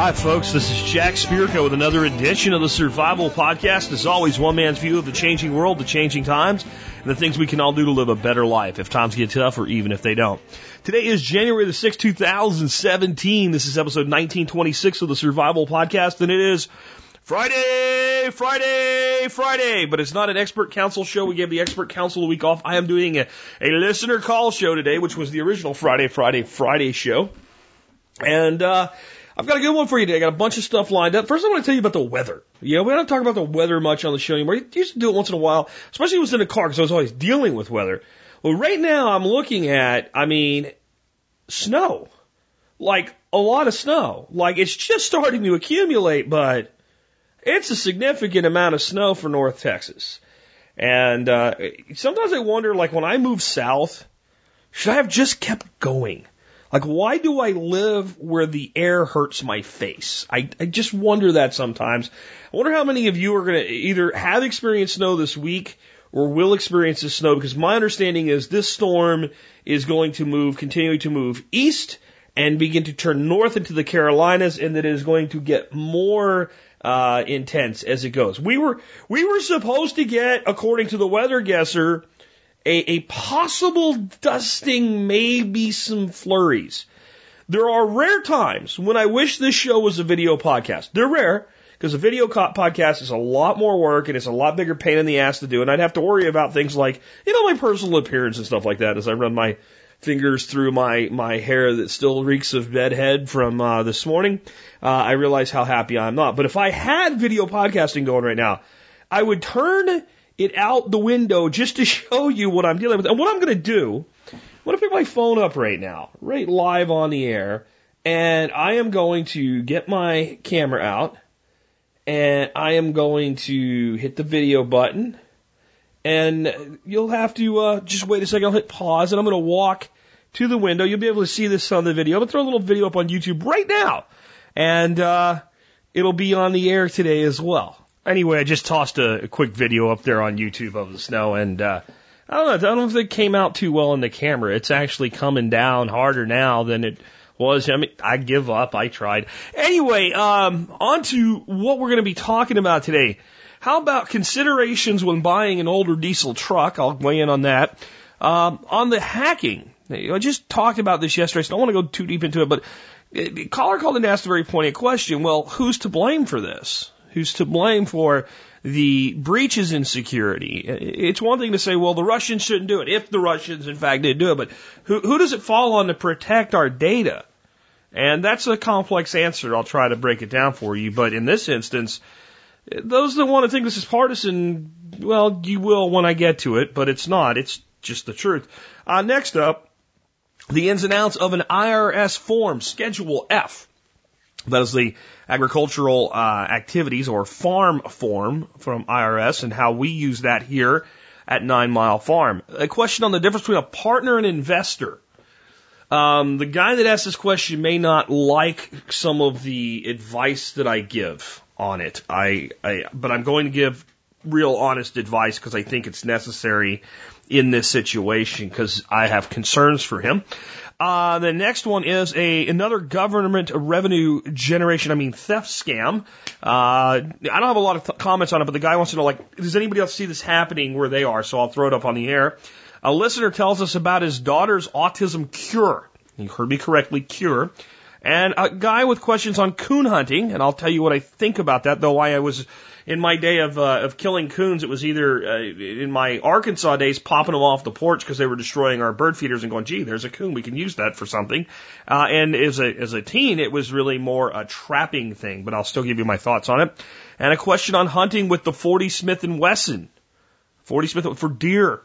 Hi, folks. This is Jack Spirko with another edition of the Survival Podcast. As always, one man's view of the changing world, the changing times, and the things we can all do to live a better life if times get tough or even if they don't. Today is January the 6th, 2017. This is episode 1926 of the Survival Podcast, and it is Friday, Friday, Friday. But it's not an expert council show. We gave the expert council a week off. I am doing a, a listener call show today, which was the original Friday, Friday, Friday show. And, uh, I've got a good one for you today. I got a bunch of stuff lined up. First, I want to tell you about the weather. You know, we don't talk about the weather much on the show anymore. You used to do it once in a while, especially when I was in a car because I was always dealing with weather. Well, right now I'm looking at, I mean, snow. Like a lot of snow. Like it's just starting to accumulate, but it's a significant amount of snow for North Texas. And uh, sometimes I wonder, like when I move south, should I have just kept going? Like, why do I live where the air hurts my face? I, I just wonder that sometimes. I wonder how many of you are going to either have experienced snow this week or will experience this snow because my understanding is this storm is going to move, continuing to move east and begin to turn north into the Carolinas and that it is going to get more uh, intense as it goes. We were we were supposed to get, according to the weather guesser, a, a possible dusting, maybe some flurries. There are rare times when I wish this show was a video podcast. They're rare because a video podcast is a lot more work and it's a lot bigger pain in the ass to do. And I'd have to worry about things like, you know, my personal appearance and stuff like that as I run my fingers through my, my hair that still reeks of bedhead from uh, this morning. Uh, I realize how happy I'm not. But if I had video podcasting going right now, I would turn it out the window just to show you what I'm dealing with. And what I'm going to do, I'm going to pick my phone up right now, right live on the air, and I am going to get my camera out, and I am going to hit the video button, and you'll have to uh, just wait a second. I'll hit pause, and I'm going to walk to the window. You'll be able to see this on the video. I'm going to throw a little video up on YouTube right now, and uh, it'll be on the air today as well. Anyway, I just tossed a, a quick video up there on YouTube of the snow, and uh, I don't know. I don't know if it came out too well in the camera. It's actually coming down harder now than it was. I mean, I give up. I tried. Anyway, um, on to what we're going to be talking about today. How about considerations when buying an older diesel truck? I'll weigh in on that. Um, on the hacking, I just talked about this yesterday, so I don't want to go too deep into it, but uh, caller called and asked a very pointed question. Well, who's to blame for this? Who's to blame for the breaches in security. It's one thing to say, well, the Russians shouldn't do it, if the Russians in fact did do it, but who, who does it fall on to protect our data? And that's a complex answer. I'll try to break it down for you, but in this instance, those that want to think this is partisan, well, you will when I get to it, but it's not. It's just the truth. Uh, next up, the ins and outs of an IRS form, Schedule F. That is the agricultural uh, activities or farm form from IRS and how we use that here at Nine Mile Farm. A question on the difference between a partner and investor. Um, the guy that asked this question may not like some of the advice that I give on it. I, I but I'm going to give real honest advice because I think it's necessary in this situation because I have concerns for him. Uh, the next one is a another government revenue generation, I mean theft scam. Uh, I don't have a lot of th- comments on it, but the guy wants to know, like, does anybody else see this happening where they are? So I'll throw it up on the air. A listener tells us about his daughter's autism cure. You heard me correctly, cure. And a guy with questions on coon hunting, and I'll tell you what I think about that, though why I was in my day of uh, of killing coons, it was either uh, in my Arkansas days popping them off the porch because they were destroying our bird feeders and going, gee, there's a coon, we can use that for something. Uh, and as a as a teen, it was really more a trapping thing, but I'll still give you my thoughts on it. And a question on hunting with the 40 Smith and Wesson, 40 Smith for deer.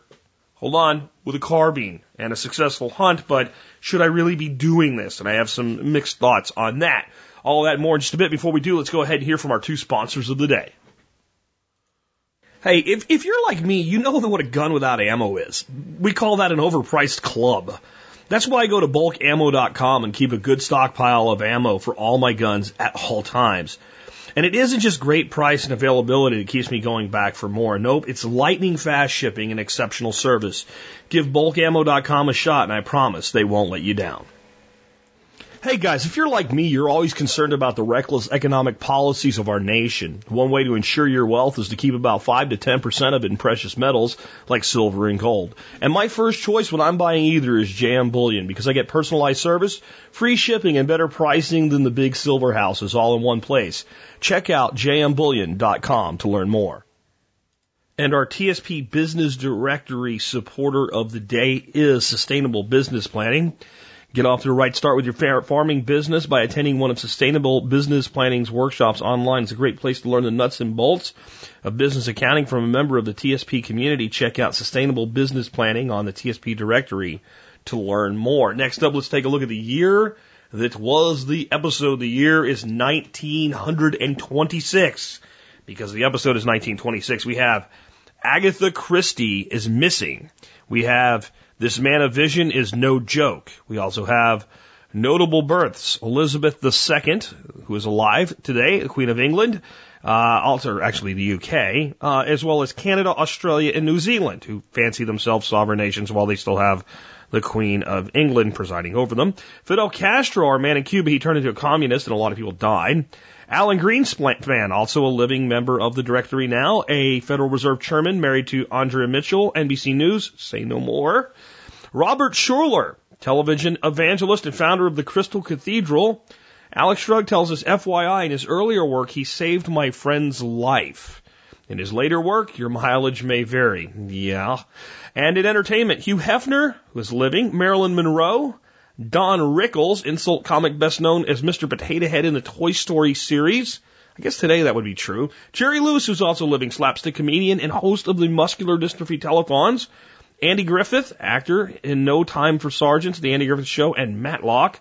Hold on, with a carbine and a successful hunt, but should I really be doing this? And I have some mixed thoughts on that. All that more in just a bit. Before we do, let's go ahead and hear from our two sponsors of the day. Hey, if, if you're like me, you know what a gun without ammo is. We call that an overpriced club. That's why I go to bulkammo.com and keep a good stockpile of ammo for all my guns at all times. And it isn't just great price and availability that keeps me going back for more. Nope, it's lightning fast shipping and exceptional service. Give bulkammo.com a shot and I promise they won't let you down. Hey guys, if you're like me, you're always concerned about the reckless economic policies of our nation. One way to ensure your wealth is to keep about 5 to 10% of it in precious metals like silver and gold. And my first choice when I'm buying either is JM Bullion because I get personalized service, free shipping, and better pricing than the big silver houses all in one place. Check out jmbullion.com to learn more. And our TSP Business Directory supporter of the day is Sustainable Business Planning. Get off to a right start with your farming business by attending one of Sustainable Business Planning's workshops online. It's a great place to learn the nuts and bolts of business accounting from a member of the TSP community. Check out Sustainable Business Planning on the TSP directory to learn more. Next up, let's take a look at the year that was the episode. The year is 1926. Because the episode is 1926, we have Agatha Christie is missing. We have this man of vision is no joke. We also have notable births. Elizabeth II, who is alive today, the Queen of England, uh, also actually the UK, uh, as well as Canada, Australia, and New Zealand, who fancy themselves sovereign nations while they still have the Queen of England presiding over them. Fidel Castro, our man in Cuba, he turned into a communist and a lot of people died. Alan Greenspan, also a living member of the directory now, a Federal Reserve chairman married to Andrea Mitchell, NBC News, say no more. Robert Schuller, television evangelist and founder of the Crystal Cathedral. Alex Shrugged tells us, FYI, in his earlier work, he saved my friend's life. In his later work, your mileage may vary. Yeah. And in entertainment, Hugh Hefner, who is living, Marilyn Monroe, Don Rickles, insult comic best known as Mr. Potato Head in the Toy Story series. I guess today that would be true. Jerry Lewis, who's also living slapstick comedian and host of the Muscular Dystrophy Telethons. Andy Griffith, actor in No Time for Sergeants, The Andy Griffith Show, and Matt Matlock.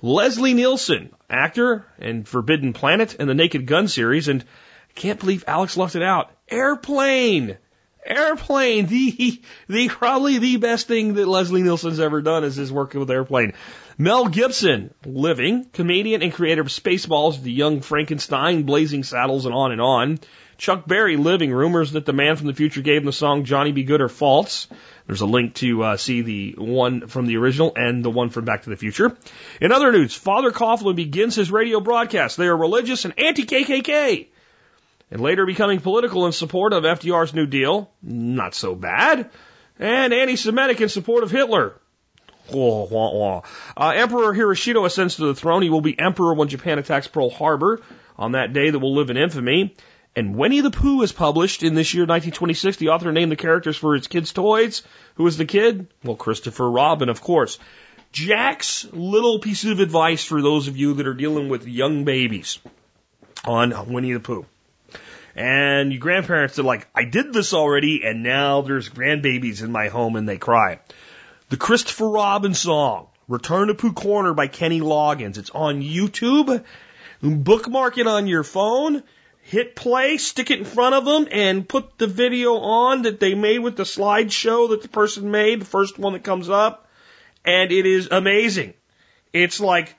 Leslie Nielsen, actor in Forbidden Planet and the Naked Gun series. And I can't believe Alex left it out. Airplane! Airplane, the the probably the best thing that Leslie Nielsen's ever done is his work with Airplane. Mel Gibson, living comedian and creator of Spaceballs, The Young Frankenstein, Blazing Saddles, and on and on. Chuck Berry, living rumors that the man from the future gave him the song Johnny B. Goode are false. There's a link to uh, see the one from the original and the one from Back to the Future. In other news, Father Coughlin begins his radio broadcast. They are religious and anti-KKK and later becoming political in support of FDR's New Deal, not so bad, and anti-Semitic in support of Hitler. Wah, wah. Uh, emperor Hirohito ascends to the throne. He will be emperor when Japan attacks Pearl Harbor on that day that will live in infamy. And Winnie the Pooh is published in this year, 1926. The author named the characters for his kids' toys. Who is the kid? Well, Christopher Robin, of course. Jack's little piece of advice for those of you that are dealing with young babies on Winnie the Pooh. And your grandparents are like, I did this already, and now there's grandbabies in my home and they cry. The Christopher Robin song, Return to Pooh Corner by Kenny Loggins. It's on YouTube. Bookmark it on your phone, hit play, stick it in front of them, and put the video on that they made with the slideshow that the person made, the first one that comes up. And it is amazing. It's like,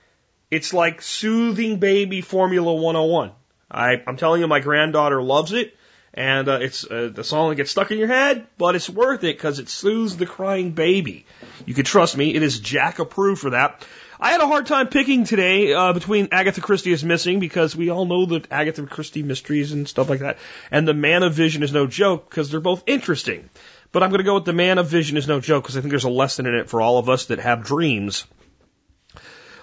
it's like soothing baby Formula 101. I, I'm telling you, my granddaughter loves it. And uh, it's uh, the song that gets stuck in your head, but it's worth it because it soothes the crying baby. You can trust me; it is Jack approved for that. I had a hard time picking today uh, between Agatha Christie is missing because we all know the Agatha Christie mysteries and stuff like that, and the Man of Vision is no joke because they're both interesting. But I'm going to go with the Man of Vision is no joke because I think there's a lesson in it for all of us that have dreams.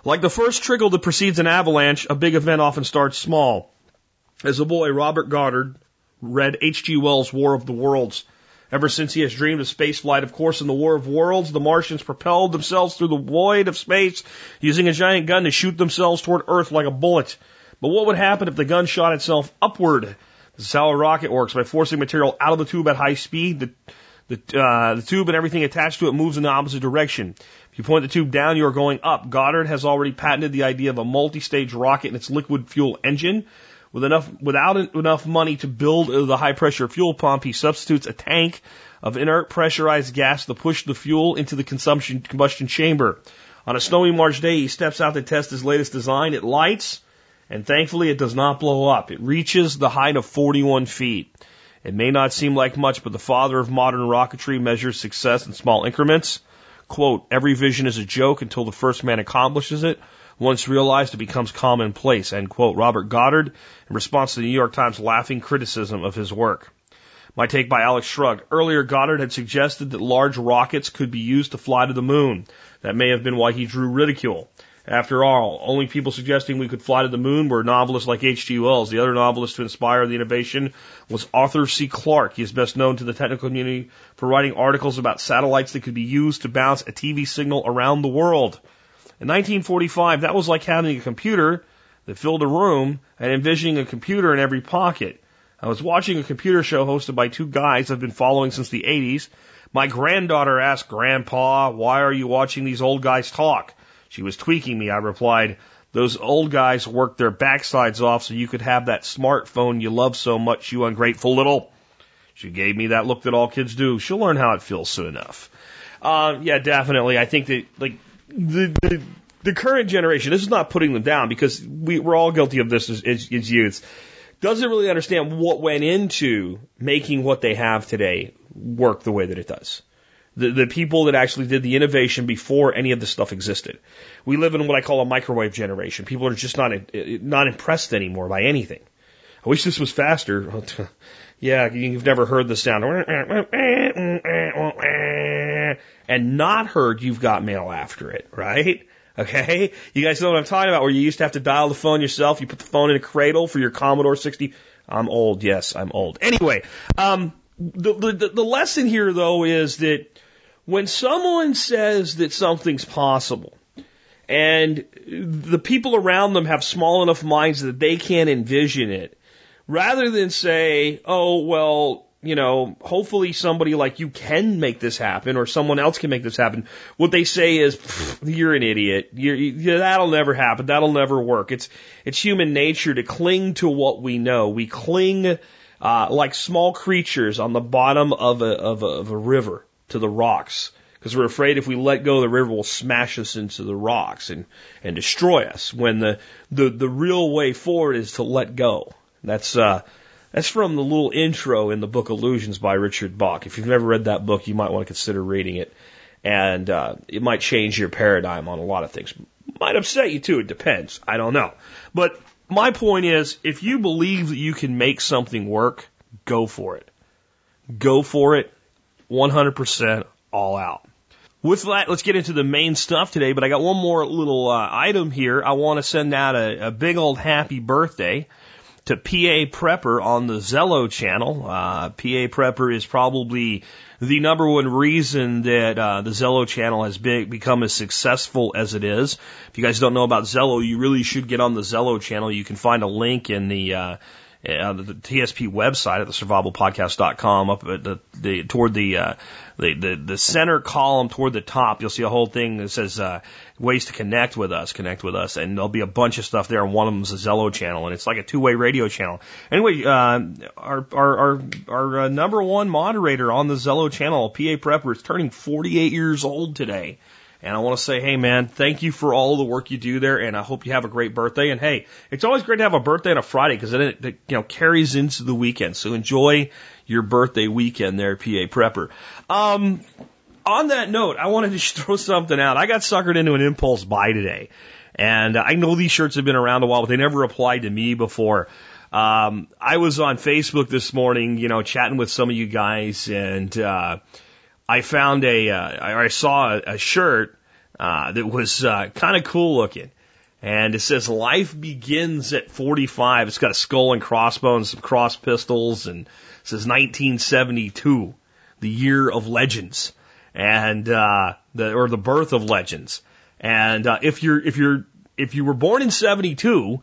Like the first trickle that precedes an avalanche, a big event often starts small. As a boy, Robert Goddard read H.G. Wells' War of the Worlds. Ever since he has dreamed of space flight, of course, in the War of Worlds, the Martians propelled themselves through the void of space using a giant gun to shoot themselves toward Earth like a bullet. But what would happen if the gun shot itself upward? This is how a rocket works by forcing material out of the tube at high speed. The, the, uh, the tube and everything attached to it moves in the opposite direction. If you point the tube down, you are going up. Goddard has already patented the idea of a multi-stage rocket and its liquid fuel engine. With enough, without enough money to build the high pressure fuel pump, he substitutes a tank of inert pressurized gas to push the fuel into the consumption combustion chamber. On a snowy March day, he steps out to test his latest design. It lights, and thankfully it does not blow up. It reaches the height of 41 feet. It may not seem like much, but the father of modern rocketry measures success in small increments. Quote, every vision is a joke until the first man accomplishes it. Once realized, it becomes commonplace, end quote. Robert Goddard, in response to the New York Times laughing criticism of his work. My take by Alex Shrugged. Earlier, Goddard had suggested that large rockets could be used to fly to the moon. That may have been why he drew ridicule. After all, only people suggesting we could fly to the moon were novelists like H.G. Wells. The other novelist to inspire the innovation was Arthur C. Clarke. He is best known to the technical community for writing articles about satellites that could be used to bounce a TV signal around the world. In 1945, that was like having a computer that filled a room and envisioning a computer in every pocket. I was watching a computer show hosted by two guys I've been following since the 80s. My granddaughter asked Grandpa, why are you watching these old guys talk? She was tweaking me. I replied, those old guys worked their backsides off so you could have that smartphone you love so much, you ungrateful little. She gave me that look that all kids do. She'll learn how it feels soon enough. Uh, yeah, definitely. I think that, like, the, the, the current generation, this is not putting them down because we, we're all guilty of this as, as, as youths doesn't really understand what went into making what they have today work the way that it does. The, the people that actually did the innovation before any of this stuff existed. We live in what I call a microwave generation. People are just not not impressed anymore by anything. I wish this was faster. yeah, you've never heard the sound and not heard you've got mail after it, right? Okay? You guys know what I'm talking about, where you used to have to dial the phone yourself. You put the phone in a cradle for your Commodore 60. I'm old. Yes, I'm old. Anyway, um, the, the, the lesson here though is that when someone says that something's possible and the people around them have small enough minds that they can't envision it, rather than say, oh, well, you know, hopefully somebody like you can make this happen or someone else can make this happen. What they say is, you're an idiot. You're, you, that'll never happen. That'll never work. It's, it's human nature to cling to what we know. We cling, uh, like small creatures on the bottom of a, of a, of a river to the rocks. Because we're afraid if we let go, the river will smash us into the rocks and, and destroy us. When the, the, the real way forward is to let go. That's, uh, that's from the little intro in the book Illusions by Richard Bach. If you've never read that book, you might want to consider reading it. And uh, it might change your paradigm on a lot of things. Might upset you too. It depends. I don't know. But my point is, if you believe that you can make something work, go for it. Go for it 100% all out. With that, let's get into the main stuff today. But I got one more little uh, item here. I want to send out a, a big old happy birthday to PA Prepper on the Zello channel. Uh, PA Prepper is probably the number one reason that uh, the Zello channel has been, become as successful as it is. If you guys don't know about Zello, you really should get on the Zello channel. You can find a link in the uh, uh, the TSP website at the survivalpodcast.com up at the, the toward the, uh, the, the the center column toward the top you'll see a whole thing that says uh, ways to connect with us connect with us and there'll be a bunch of stuff there and one of them is a Zello channel and it's like a two-way radio channel. Anyway uh, our our our, our uh, number one moderator on the Zello channel PA Prepper is turning 48 years old today and I want to say, hey man, thank you for all the work you do there, and I hope you have a great birthday. And hey, it's always great to have a birthday on a Friday because it, it, you know carries into the weekend. So enjoy your birthday weekend there, PA Prepper. Um, on that note, I wanted to throw something out. I got suckered into an impulse buy today, and I know these shirts have been around a while, but they never applied to me before. Um, I was on Facebook this morning, you know, chatting with some of you guys, and uh, I found a, uh, I saw a, shirt uh, that was uh, kind of cool looking. And it says life begins at 45. It's got a skull and crossbones, some cross pistols, and it says 1972, the year of legends, and uh, the or the birth of legends. And uh, if you're if you're if you were born in 72,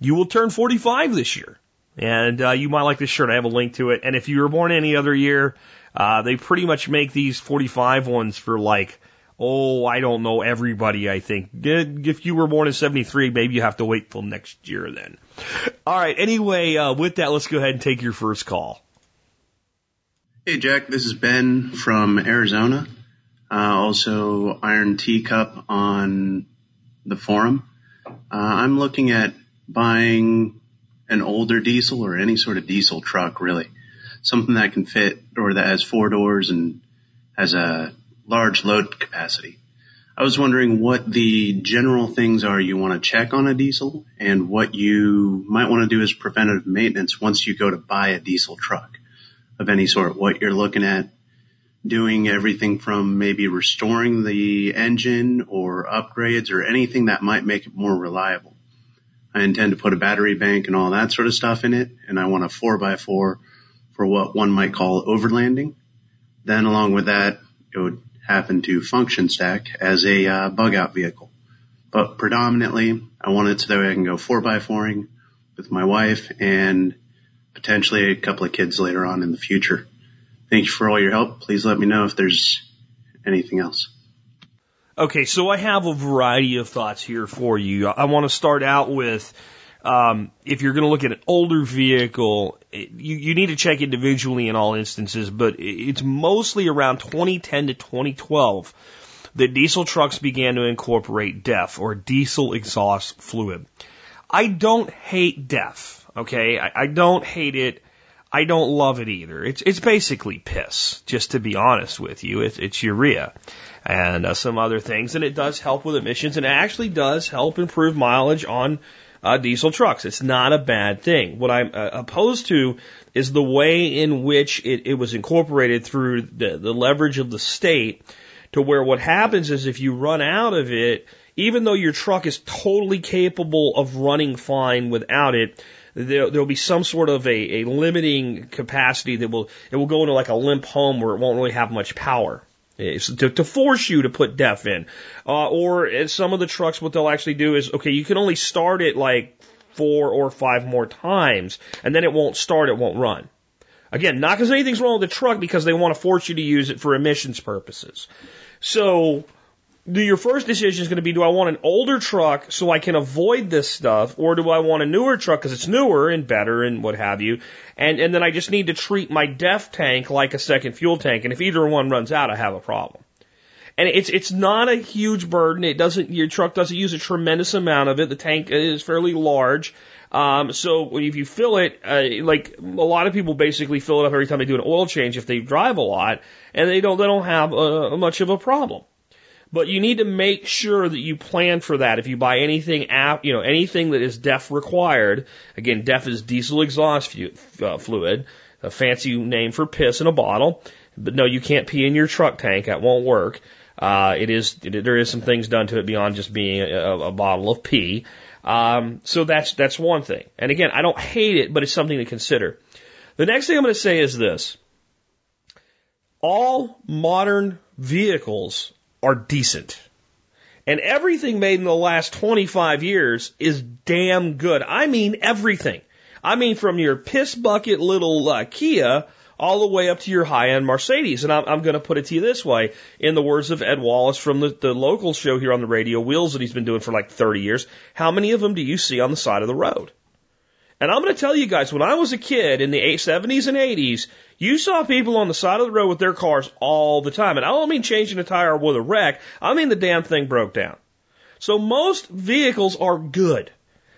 you will turn 45 this year. And uh, you might like this shirt. I have a link to it. And if you were born any other year, uh, they pretty much make these 45 ones for like, oh, I don't know, everybody, I think. If you were born in 73, maybe you have to wait till next year then. All right. Anyway, uh, with that, let's go ahead and take your first call. Hey, Jack. This is Ben from Arizona. Uh, also Iron Teacup on the forum. Uh, I'm looking at buying an older diesel or any sort of diesel truck, really something that can fit or that has four doors and has a large load capacity. I was wondering what the general things are you want to check on a diesel and what you might want to do as preventative maintenance once you go to buy a diesel truck of any sort. What you're looking at doing everything from maybe restoring the engine or upgrades or anything that might make it more reliable. I intend to put a battery bank and all that sort of stuff in it, and I want a 4x4 for what one might call overlanding. Then along with that, it would happen to function stack as a uh, bug out vehicle. But predominantly, I want it so that I can go 4x4ing with my wife and potentially a couple of kids later on in the future. Thank you for all your help. Please let me know if there's anything else. Okay, so I have a variety of thoughts here for you. I want to start out with um, if you're going to look at an older vehicle, you, you need to check individually in all instances, but it's mostly around 2010 to 2012 that diesel trucks began to incorporate DEF or diesel exhaust fluid. I don't hate DEF, okay? I, I don't hate it. I don't love it either. It's it's basically piss, just to be honest with you. It's, it's urea and uh, some other things, and it does help with emissions, and it actually does help improve mileage on uh, diesel trucks. It's not a bad thing. What I'm uh, opposed to is the way in which it, it was incorporated through the, the leverage of the state to where what happens is if you run out of it, even though your truck is totally capable of running fine without it, there will be some sort of a, a limiting capacity that will it will go into like a limp home where it won't really have much power. It's to, to force you to put DEF in. Uh, or some of the trucks, what they'll actually do is, okay, you can only start it like four or five more times, and then it won't start, it won't run. Again, not because anything's wrong with the truck, because they want to force you to use it for emissions purposes. So, your first decision is going to be do I want an older truck so I can avoid this stuff, or do I want a newer truck because it's newer and better and what have you? And, and then I just need to treat my DEF tank like a second fuel tank. And if either one runs out, I have a problem. And it's, it's not a huge burden. It doesn't, your truck doesn't use a tremendous amount of it. The tank is fairly large. Um, so if you fill it, uh, like a lot of people basically fill it up every time they do an oil change if they drive a lot, and they don't they don't have uh, much of a problem. But you need to make sure that you plan for that. If you buy anything, out you know, anything that is DEF required, again, DEF is diesel exhaust uh, fluid, a fancy name for piss in a bottle. But no, you can't pee in your truck tank. That won't work. Uh, it is, it, there is some things done to it beyond just being a, a bottle of pee. Um, so that's, that's one thing. And again, I don't hate it, but it's something to consider. The next thing I'm going to say is this. All modern vehicles are decent. And everything made in the last 25 years is damn good. I mean everything. I mean from your piss bucket little uh, Kia all the way up to your high end Mercedes. And I'm, I'm going to put it to you this way, in the words of Ed Wallace from the, the local show here on the radio, Wheels, that he's been doing for like 30 years. How many of them do you see on the side of the road? And I'm going to tell you guys, when I was a kid in the 70s and 80s, you saw people on the side of the road with their cars all the time. And I don't mean changing a tire with a wreck. I mean the damn thing broke down. So most vehicles are good.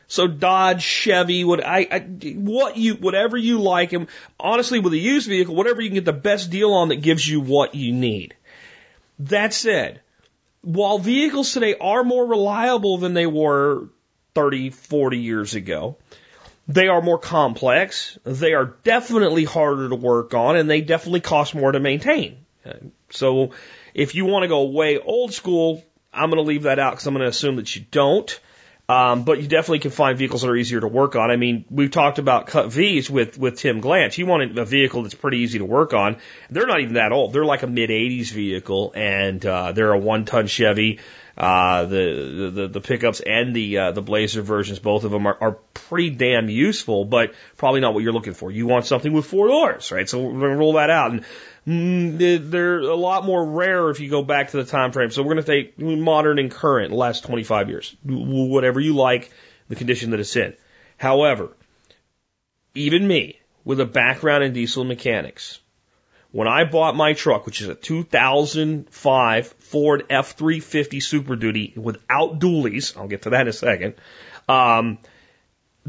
So Dodge, Chevy, what I, I what you, whatever you like, and honestly, with a used vehicle, whatever you can get the best deal on that gives you what you need. That said, while vehicles today are more reliable than they were 30, 40 years ago, they are more complex. They are definitely harder to work on and they definitely cost more to maintain. So if you want to go way old school, I'm going to leave that out because I'm going to assume that you don't. Um, but you definitely can find vehicles that are easier to work on. I mean, we've talked about CUCVs with, with Tim Glanch. He wanted a vehicle that's pretty easy to work on. They're not even that old. They're like a mid 80s vehicle and, uh, they're a one ton Chevy. Uh, the, the, the pickups and the, uh, the Blazer versions, both of them are, are pretty damn useful, but probably not what you're looking for. You want something with four doors, right? So we're to roll that out. And mm, they're a lot more rare if you go back to the time frame. So we're to take modern and current, last 25 years, whatever you like, the condition that it's in. However, even me, with a background in diesel mechanics, when I bought my truck, which is a 2005 Ford F350 Super Duty without dualies, I'll get to that in a second. Um,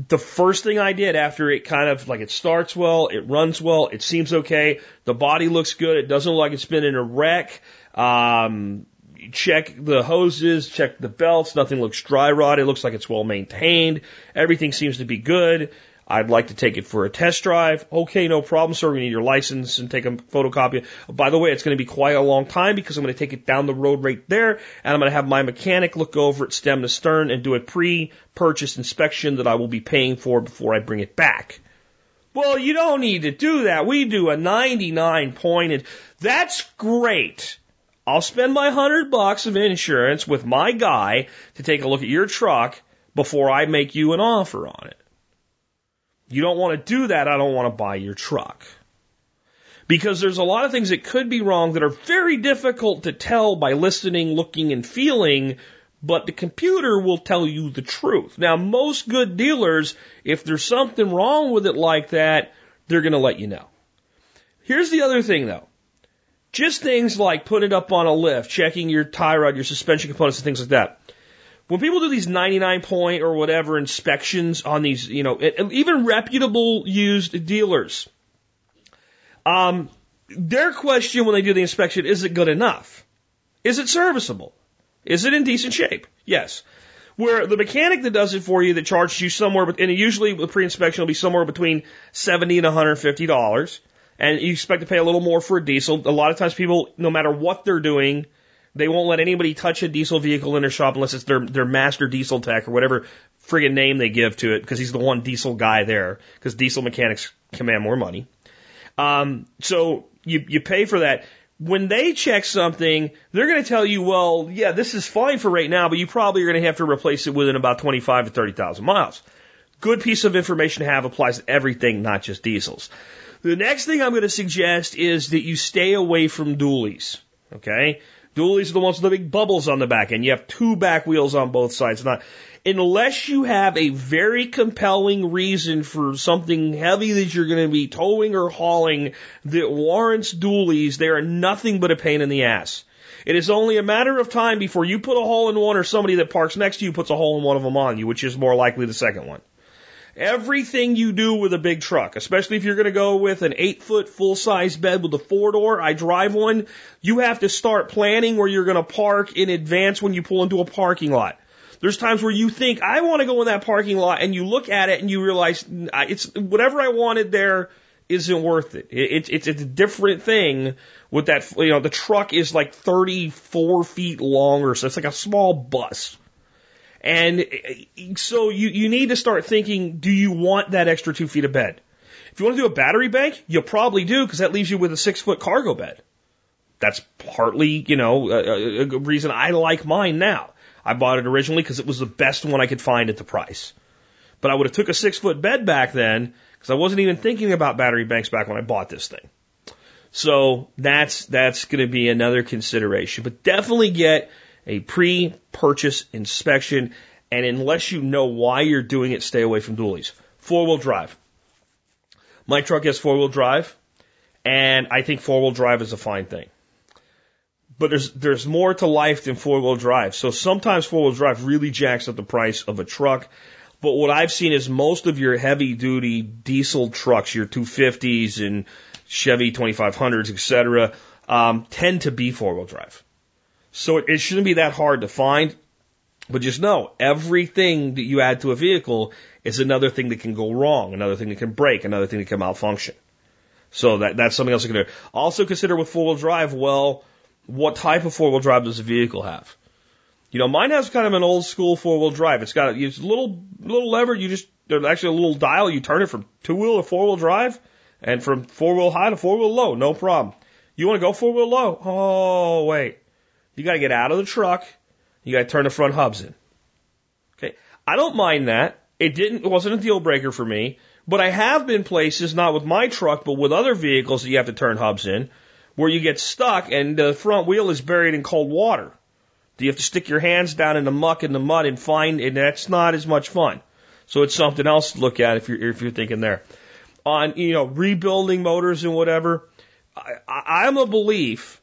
the first thing I did after it kind of like it starts well, it runs well, it seems okay, the body looks good, it doesn't look like it's been in a wreck. Um, check the hoses, check the belts. Nothing looks dry rot. It looks like it's well maintained. Everything seems to be good. I'd like to take it for a test drive. Okay, no problem, sir. We need your license and take a photocopy. By the way, it's going to be quite a long time because I'm going to take it down the road right there and I'm going to have my mechanic look over it stem to stern and do a pre-purchase inspection that I will be paying for before I bring it back. Well, you don't need to do that. We do a 99 point and that's great. I'll spend my hundred bucks of insurance with my guy to take a look at your truck before I make you an offer on it. You don't want to do that. I don't want to buy your truck. Because there's a lot of things that could be wrong that are very difficult to tell by listening, looking, and feeling, but the computer will tell you the truth. Now, most good dealers, if there's something wrong with it like that, they're going to let you know. Here's the other thing though. Just things like putting it up on a lift, checking your tie rod, your suspension components, and things like that when people do these 99 point or whatever inspections on these, you know, even reputable used dealers, um, their question when they do the inspection is it good enough? Is it serviceable? Is it in decent shape? Yes. Where the mechanic that does it for you that charges you somewhere, and usually the pre-inspection will be somewhere between 70 and 150 dollars, and you expect to pay a little more for a diesel. A lot of times people, no matter what they're doing, they won't let anybody touch a diesel vehicle in their shop unless it's their, their master diesel tech or whatever friggin' name they give to it because he's the one diesel guy there because diesel mechanics command more money. Um, so you, you pay for that. When they check something, they're going to tell you, well, yeah, this is fine for right now, but you probably are going to have to replace it within about 25 to 30,000 miles. Good piece of information to have applies to everything, not just diesels. The next thing I'm going to suggest is that you stay away from dualies. Okay? Dualies are the ones with the big bubbles on the back and you have two back wheels on both sides. Not, unless you have a very compelling reason for something heavy that you're going to be towing or hauling that warrants dualies, they are nothing but a pain in the ass. It is only a matter of time before you put a hole in one or somebody that parks next to you puts a hole in one of them on you, which is more likely the second one. Everything you do with a big truck, especially if you're going to go with an eight foot full size bed with a four door, I drive one, you have to start planning where you're going to park in advance when you pull into a parking lot. There's times where you think, I want to go in that parking lot, and you look at it and you realize it's whatever I wanted there isn't worth it. It's it's it's a different thing with that. You know, the truck is like 34 feet longer, so it's like a small bus. And eh, so you, you need to start thinking, do you want that extra two feet of bed? If you want to do a battery bank, you probably do because that leaves you with a six foot cargo bed. That's partly, you know, a, a reason I like mine now. I bought it originally because it was the best one I could find at the price. But I would have took a six foot bed back then because I wasn't even thinking about battery banks back when I bought this thing. So that's, that's going to be another consideration, but definitely get a pre-purchase inspection, and unless you know why you're doing it, stay away from dualies. Four-wheel drive. My truck has four-wheel drive, and I think four-wheel drive is a fine thing. But there's there's more to life than four-wheel drive. So sometimes four-wheel drive really jacks up the price of a truck. But what I've seen is most of your heavy-duty diesel trucks, your 250s and Chevy 2500s, etc., um, tend to be four-wheel drive. So it, it shouldn't be that hard to find. But just know everything that you add to a vehicle is another thing that can go wrong, another thing that can break, another thing that can malfunction. So that, that's something else you can do. Also consider with four wheel drive, well, what type of four wheel drive does the vehicle have? You know, mine has kind of an old school four wheel drive. It's got a, it's little, little lever. You just, there's actually a little dial. You turn it from two wheel to four wheel drive and from four wheel high to four wheel low. No problem. You want to go four wheel low? Oh, wait. You got to get out of the truck. You got to turn the front hubs in. Okay. I don't mind that. It didn't, it wasn't a deal breaker for me, but I have been places, not with my truck, but with other vehicles that you have to turn hubs in, where you get stuck and the front wheel is buried in cold water. Do you have to stick your hands down in the muck and the mud and find, and that's not as much fun. So it's something else to look at if you're, if you're thinking there. On, you know, rebuilding motors and whatever, I, I'm a belief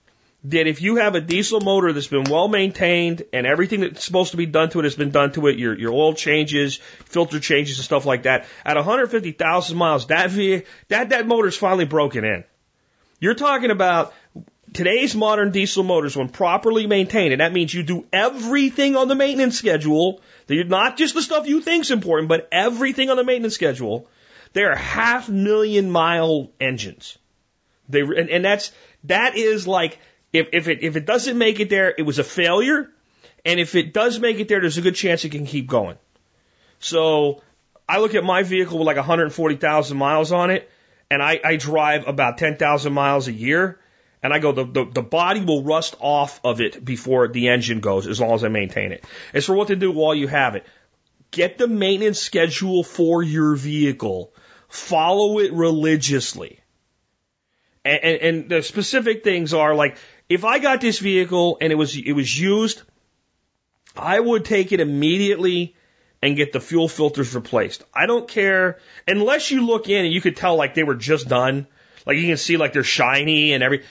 that if you have a diesel motor that's been well maintained and everything that's supposed to be done to it has been done to it, your, your oil changes, filter changes and stuff like that, at 150,000 miles, that, v, that, that motor's finally broken in. You're talking about today's modern diesel motors, when properly maintained, and that means you do everything on the maintenance schedule, not just the stuff you think is important, but everything on the maintenance schedule, they're half million mile engines. They, and, and that's, that is like, if, if it, if it doesn't make it there, it was a failure. And if it does make it there, there's a good chance it can keep going. So I look at my vehicle with like 140,000 miles on it and I, I drive about 10,000 miles a year and I go, the, the, the body will rust off of it before the engine goes as long as I maintain it. It's for what to do while you have it. Get the maintenance schedule for your vehicle. Follow it religiously. And, and, and the specific things are like, if I got this vehicle and it was, it was used, I would take it immediately and get the fuel filters replaced. I don't care unless you look in and you could tell like they were just done. Like you can see like they're shiny and every,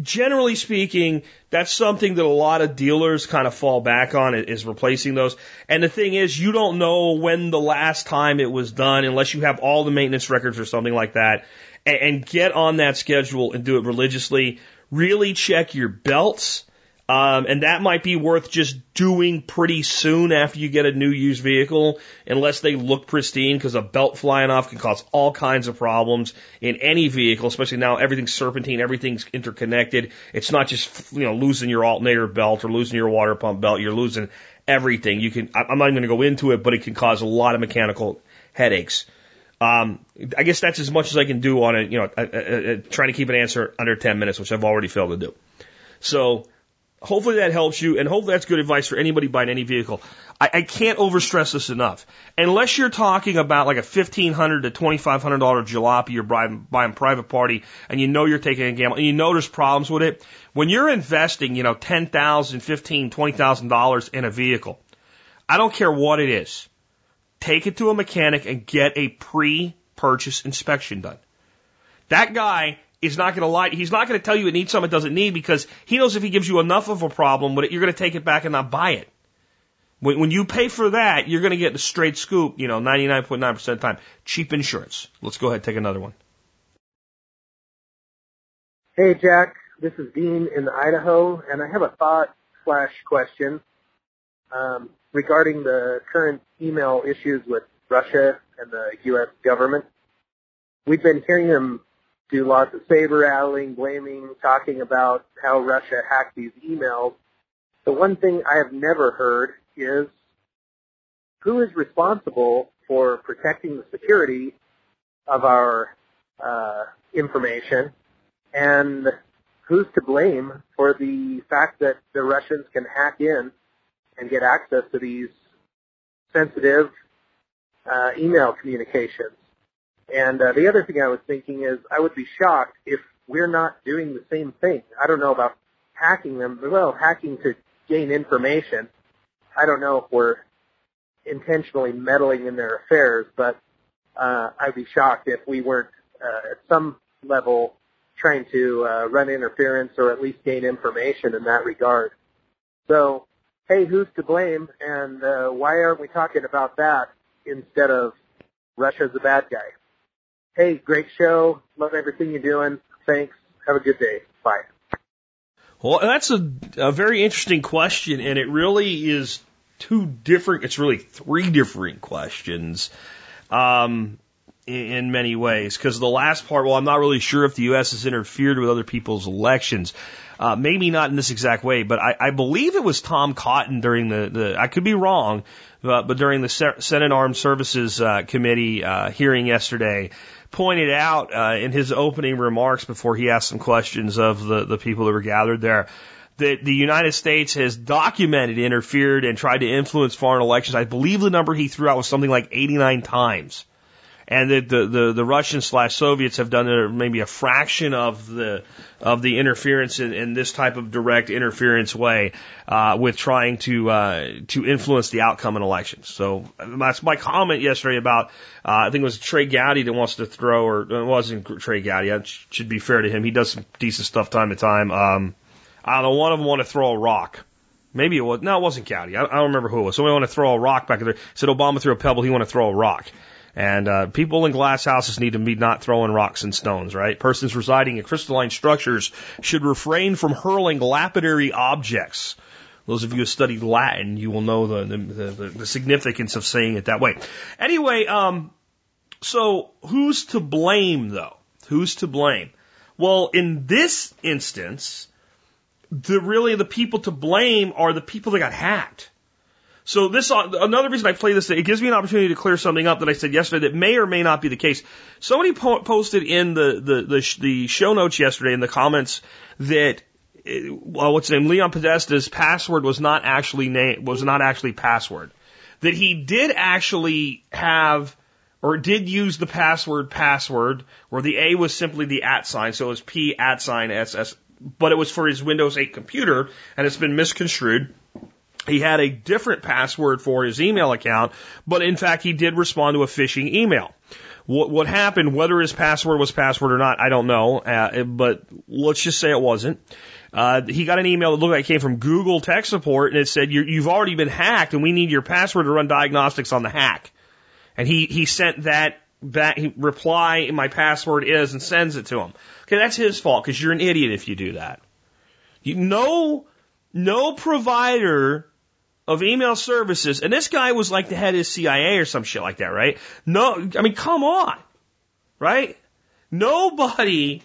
generally speaking, that's something that a lot of dealers kind of fall back on is replacing those. And the thing is, you don't know when the last time it was done unless you have all the maintenance records or something like that and, and get on that schedule and do it religiously. Really check your belts um, and that might be worth just doing pretty soon after you get a new used vehicle, unless they look pristine, because a belt flying off can cause all kinds of problems in any vehicle, especially now everything's serpentine, everything's interconnected. It's not just, you know, losing your alternator belt or losing your water pump belt. You're losing everything. You can, I'm not even going to go into it, but it can cause a lot of mechanical headaches. Um, I guess that's as much as I can do on it, you know, a, a, a, trying to keep an answer under 10 minutes, which I've already failed to do. So, Hopefully that helps you, and hopefully that's good advice for anybody buying any vehicle. I, I can't overstress this enough. Unless you're talking about like a fifteen hundred to twenty five hundred dollar jalopy you're buying, buying private party, and you know you're taking a gamble, and you know there's problems with it. When you're investing, you know, ten thousand, fifteen, twenty thousand dollars in a vehicle, I don't care what it is. Take it to a mechanic and get a pre-purchase inspection done. That guy is not going to lie. He's not going to tell you it needs something it doesn't need because he knows if he gives you enough of a problem with it, you're going to take it back and not buy it. When, when you pay for that, you're going to get the straight scoop, you know, 99.9% of the time. Cheap insurance. Let's go ahead and take another one. Hey, Jack. This is Dean in Idaho, and I have a thought slash question um, regarding the current email issues with Russia and the U.S. government. We've been hearing them do lots of saber rattling, blaming, talking about how Russia hacked these emails. The one thing I have never heard is who is responsible for protecting the security of our uh, information and who's to blame for the fact that the Russians can hack in and get access to these sensitive uh, email communications. And uh, the other thing I was thinking is I would be shocked if we're not doing the same thing. I don't know about hacking them. Well, hacking to gain information. I don't know if we're intentionally meddling in their affairs, but uh, I'd be shocked if we weren't uh, at some level trying to uh, run interference or at least gain information in that regard. So, hey, who's to blame, and uh, why aren't we talking about that instead of Russia's a bad guy? Hey, great show. Love everything you're doing. Thanks. Have a good day. Bye. Well, that's a, a very interesting question, and it really is two different, it's really three different questions um, in, many ways. Because the last part, well, I'm not really sure if the U.S. has interfered with other people's elections. Uh, maybe not in this exact way, but I, I believe it was Tom Cotton during the, the I could be wrong, but, but during the Senate Armed Services uh, Committee uh, hearing yesterday, pointed out uh, in his opening remarks before he asked some questions of the, the people that were gathered there that the United States has documented, interfered, and tried to influence foreign elections. I believe the number he threw out was something like 89 times and that the, the, the Russians slash Soviets have done maybe a fraction of the of the interference in, in this type of direct interference way uh, with trying to uh, to influence the outcome in elections. So that's my comment yesterday about uh, I think it was Trey Gowdy that wants to throw, or it wasn't Trey Gowdy. I should be fair to him. He does some decent stuff time to time. Um, I don't know. One of them want to throw a rock. Maybe it was no, it wasn't Gowdy. I, I don't remember who it was. Somebody want to throw a rock back there. Said Obama threw a pebble. He want to throw a rock. And uh, people in glass houses need to be not throwing rocks and stones, right? Persons residing in crystalline structures should refrain from hurling lapidary objects. Those of you who studied Latin, you will know the, the, the, the significance of saying it that way. Anyway, um, so who's to blame though? Who's to blame? Well, in this instance, the really the people to blame are the people that got hacked. So this uh, another reason I play this it gives me an opportunity to clear something up that I said yesterday that may or may not be the case. Somebody po- posted in the the the, the show notes yesterday in the comments that uh, well, what's his name Leon Podesta's password was not actually name was not actually password. That he did actually have or did use the password password where the A was simply the at sign, so it was P at sign SS, but it was for his Windows 8 computer and it's been misconstrued he had a different password for his email account, but in fact, he did respond to a phishing email. What, what happened, whether his password was password or not, I don't know, uh, but let's just say it wasn't. Uh, he got an email that looked like it came from Google tech support and it said, you've already been hacked and we need your password to run diagnostics on the hack. And he, he sent that back, reply, my password is, and sends it to him. Okay, that's his fault because you're an idiot if you do that. You, no, no provider of email services, and this guy was like the head of CIA or some shit like that, right? No, I mean, come on, right? Nobody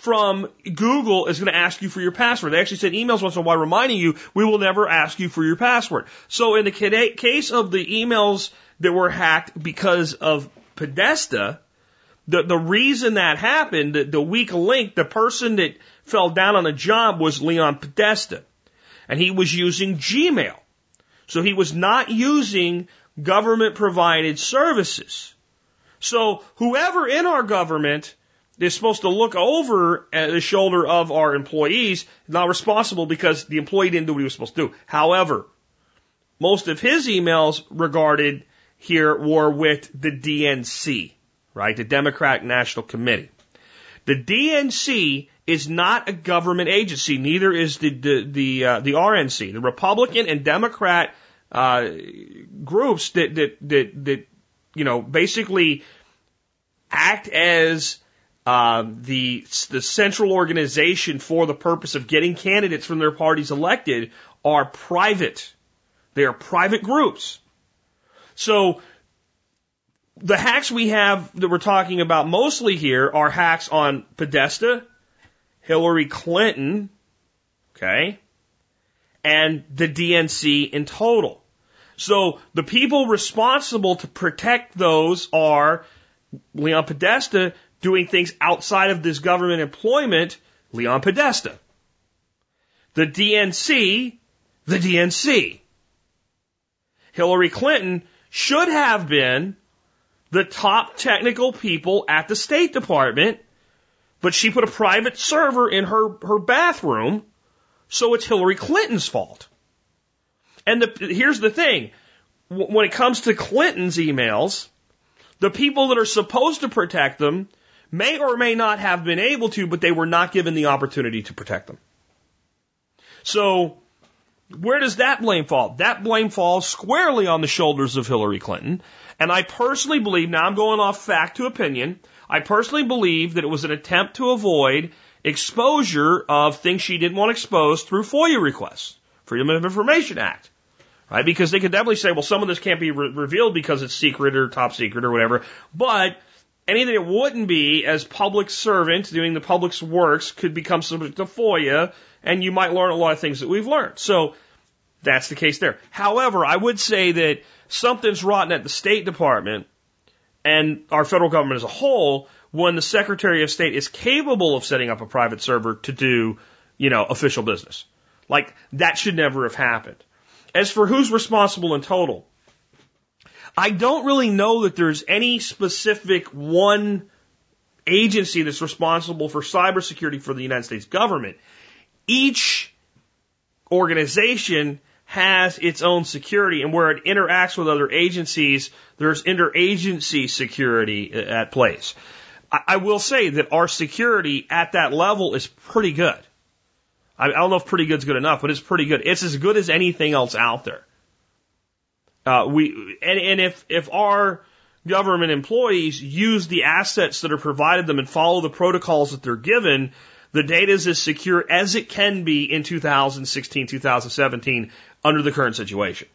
from Google is going to ask you for your password. They actually send emails once in a while reminding you, we will never ask you for your password. So in the case of the emails that were hacked because of Podesta, the, the reason that happened, the, the weak link, the person that fell down on the job was Leon Podesta. And he was using Gmail. So he was not using government provided services. So whoever in our government is supposed to look over at the shoulder of our employees not responsible because the employee didn't do what he was supposed to do. However, most of his emails regarded here were with the DNC, right? The Democratic National Committee. The DNC is not a government agency. Neither is the the the, uh, the RNC, the Republican and Democrat uh, groups that that that that you know basically act as uh, the the central organization for the purpose of getting candidates from their parties elected are private. They are private groups. So the hacks we have that we're talking about mostly here are hacks on Podesta, Hillary Clinton, okay, and the DNC in total. So the people responsible to protect those are Leon Podesta doing things outside of this government employment, Leon Podesta. The DNC, the DNC. Hillary Clinton should have been the top technical people at the State Department, but she put a private server in her, her bathroom, so it's Hillary Clinton's fault. And the, here's the thing. When it comes to Clinton's emails, the people that are supposed to protect them may or may not have been able to, but they were not given the opportunity to protect them. So, where does that blame fall? That blame falls squarely on the shoulders of Hillary Clinton. And I personally believe, now I'm going off fact to opinion, I personally believe that it was an attempt to avoid exposure of things she didn't want exposed through FOIA requests, Freedom of Information Act. Right? Because they could definitely say, well, some of this can't be re- revealed because it's secret or top secret or whatever. But anything that wouldn't be as public servant doing the public's works could become subject to FOIA and you might learn a lot of things that we've learned. So that's the case there. However, I would say that something's rotten at the State Department and our federal government as a whole when the Secretary of State is capable of setting up a private server to do, you know, official business. Like that should never have happened. As for who's responsible in total, I don't really know that there's any specific one agency that's responsible for cybersecurity for the United States government. Each organization has its own security and where it interacts with other agencies, there's interagency security uh, at place. I, I will say that our security at that level is pretty good. I, don't know if pretty good's good enough, but it's pretty good. It's as good as anything else out there. Uh, we and, and if if our government employees use the assets that are provided them and follow the protocols that they're given, the data is as secure as it can be in 2016, 2017 under the current situation.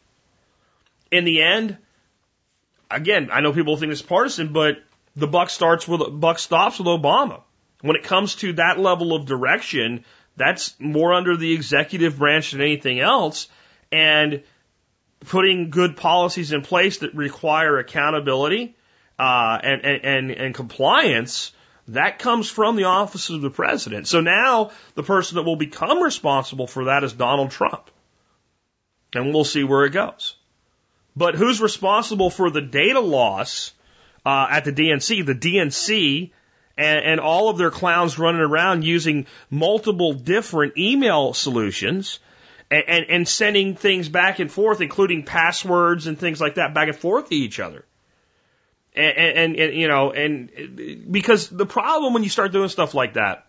In the end, again, I know people think it's partisan, but the buck starts with buck stops with Obama. When it comes to that level of direction, that's more under the executive branch than anything else. And putting good policies in place that require accountability uh, and, and, and compliance, that comes from the office of the president. So now the person that will become responsible for that is Donald Trump. And we'll see where it goes. But who's responsible for the data loss uh, at the DNC? The DNC and, and all of their clowns running around using multiple different email solutions and, and, and sending things back and forth, including passwords and things like that back and forth to each other. And, and, and, you know, and because the problem when you start doing stuff like that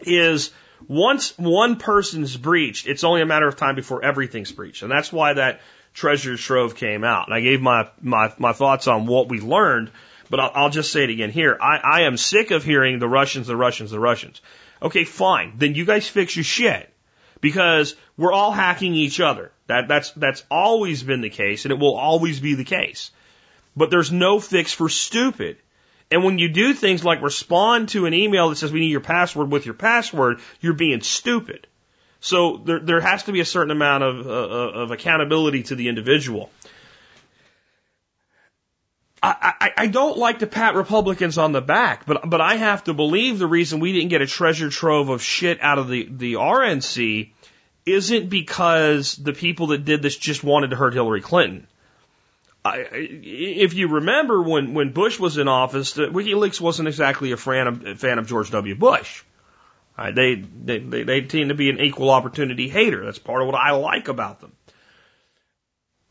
is once one person's breached, it's only a matter of time before everything's breached. And that's why that treasure trove came out. And I gave my, my, my thoughts on what we learned, but I'll, I'll just say it again here. I, I am sick of hearing the Russians, the Russians, the Russians. Okay, fine. Then you guys fix your shit because we're all hacking each other. That, that's, that's always been the case and it will always be the case. But there's no fix for stupid. And when you do things like respond to an email that says we need your password with your password, you're being stupid. So there, there has to be a certain amount of, uh, of accountability to the individual. I, I, don't like to pat Republicans on the back, but but I have to believe the reason we didn't get a treasure trove of shit out of the, the RNC isn't because the people that did this just wanted to hurt Hillary Clinton. I, if you remember when, when Bush was in office, WikiLeaks wasn't exactly a fan of, a fan of George W. Bush. Right, they, they, they, they tend to be an equal opportunity hater. That's part of what I like about them.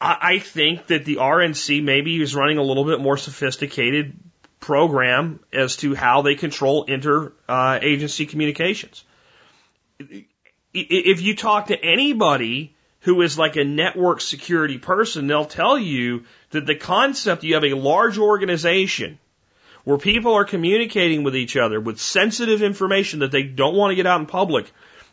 I, think that the RNC maybe is running a little bit more sophisticated program as to how they control inter uh, agency communications. If you talk to anybody who is like a network security person, they'll tell you that the concept you have a large organization where people are communicating with each other with sensitive information that they don't want to get out in public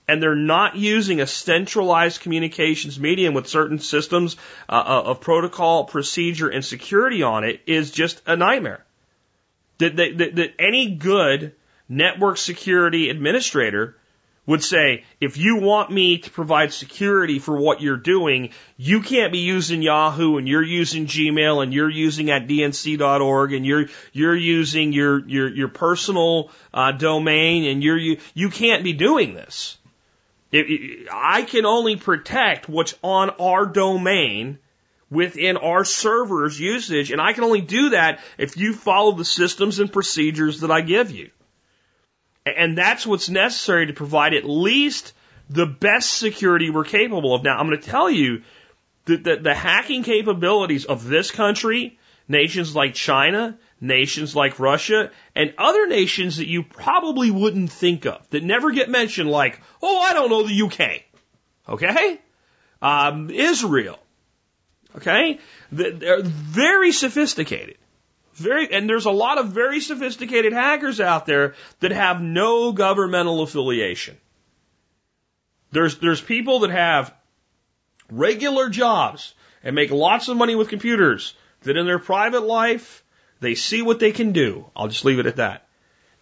and they're not using a centralized communications medium with certain systems uh, uh, of protocol, procedure, and security on it is just a nightmare. That, that, that, that any good network security administrator would say, if you want me to provide security for what you're doing, you can't be using Yahoo and you're using Gmail and you're using at dnc.org and you're you're using your your your personal uh, domain and you're you you can't be doing this. I can only protect what's on our domain within our server's usage, and I can only do that if you follow the systems and procedures that I give you. And that's what's necessary to provide at least the best security we're capable of. Now, I'm going to tell you that the, the hacking capabilities of this country, nations like China, nations like Russia, and other nations that you probably wouldn't think of, that never get mentioned, like, oh, I don't know, the UK. Okay? Um, Israel. Okay? They're very sophisticated. Very, and there's a lot of very sophisticated hackers out there that have no governmental affiliation. There's, there's people that have regular jobs and make lots of money with computers that in their private life, they see what they can do. I'll just leave it at that.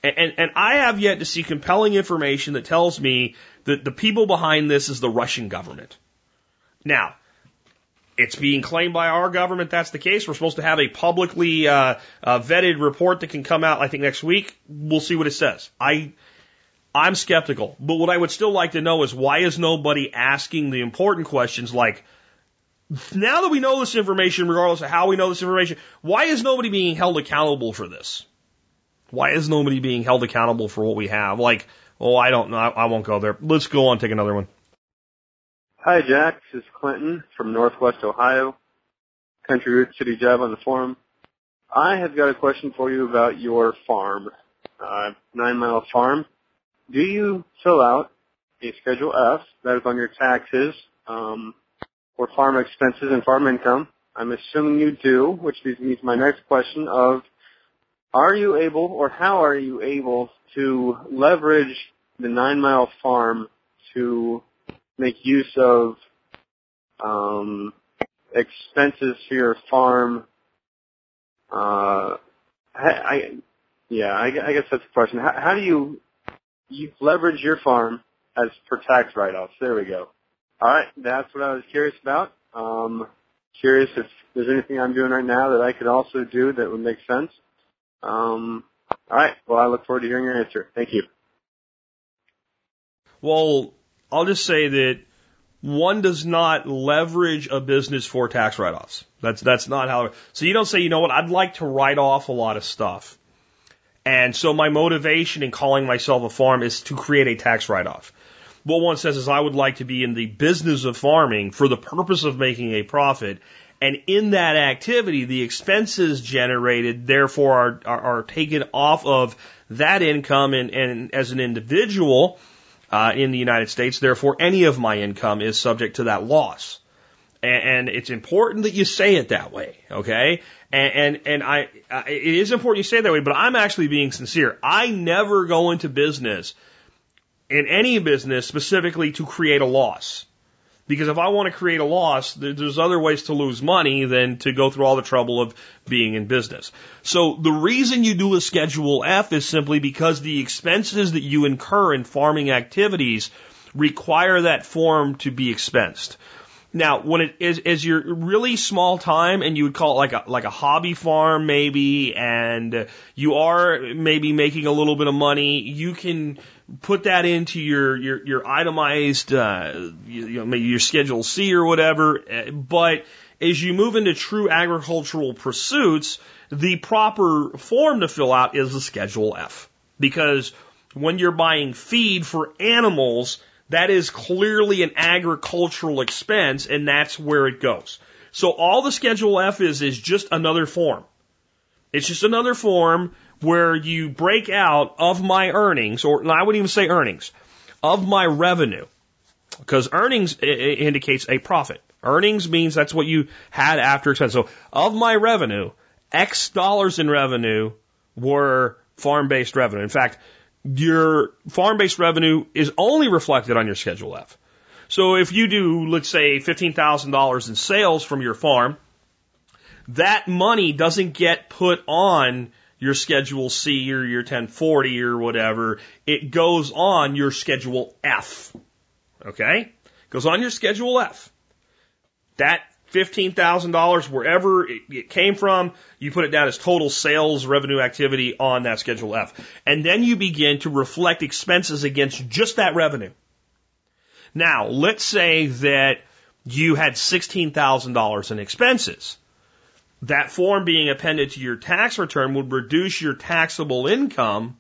And, and, and I have yet to see compelling information that tells me that the people behind this is the Russian government. Now, it's being claimed by our government that's the case. We're supposed to have a publicly uh, uh, vetted report that can come out, I think, next week. We'll see what it says. I, I'm skeptical, but what I would still like to know is why is nobody asking the important questions like, now that we know this information, regardless of how we know this information, why is nobody being held accountable for this? Why is nobody being held accountable for what we have? Like, oh, I don't know. I, I won't go there. Let's go on, take another one. Hi, Jack. This is Clinton from Northwest Ohio. Country Root City Job on the forum. I have got a question for you about your farm, uh, Nine Mile Farm. Do you fill out a Schedule F that is on your taxes um, for farm expenses and farm income? I'm assuming you do, which leads me to my next question of, are you able or how are you able to leverage the Nine Mile Farm to make use of um, expenses for your farm? Uh, I, I yeah, I, I guess that's the question. How, how do you you leverage your farm as for tax write-offs? There we go. All right, that's what I was curious about. Um, curious if there's anything I'm doing right now that I could also do that would make sense. Um, all right. Well, I look forward to hearing your answer. Thank you. Well, I'll just say that one does not leverage a business for tax write-offs. That's that's not how. So you don't say, you know what, I'd like to write off a lot of stuff, and so my motivation in calling myself a farm is to create a tax write-off. What one says is, I would like to be in the business of farming for the purpose of making a profit, and in that activity, the expenses generated therefore are are, are taken off of that income, and, and as an individual uh, in the United States. Therefore, any of my income is subject to that loss. And, it's important that you say it that way, okay? And, and, and I, I, it is important you say it that way, but I'm actually being sincere. I never go into business, in any business, specifically to create a loss. Because if I want to create a loss, there's other ways to lose money than to go through all the trouble of being in business. So the reason you do a Schedule F is simply because the expenses that you incur in farming activities require that form to be expensed. Now, when it is, is your really small time and you would call it like a, like a hobby farm maybe, and you are maybe making a little bit of money, you can put that into your, your, your itemized, uh, you, you know, maybe your schedule C or whatever. But as you move into true agricultural pursuits, the proper form to fill out is the schedule F. Because when you're buying feed for animals, that is clearly an agricultural expense, and that's where it goes. So all the Schedule F is is just another form. It's just another form where you break out of my earnings, or I wouldn't even say earnings, of my revenue, because earnings indicates a profit. Earnings means that's what you had after expense. So of my revenue, X dollars in revenue were farm-based revenue. In fact, your farm based revenue is only reflected on your Schedule F. So if you do, let's say, $15,000 in sales from your farm, that money doesn't get put on your Schedule C or your 1040 or whatever. It goes on your Schedule F. Okay? Goes on your Schedule F. That $15,000 wherever it came from, you put it down as total sales revenue activity on that Schedule F. And then you begin to reflect expenses against just that revenue. Now, let's say that you had $16,000 in expenses. That form being appended to your tax return would reduce your taxable income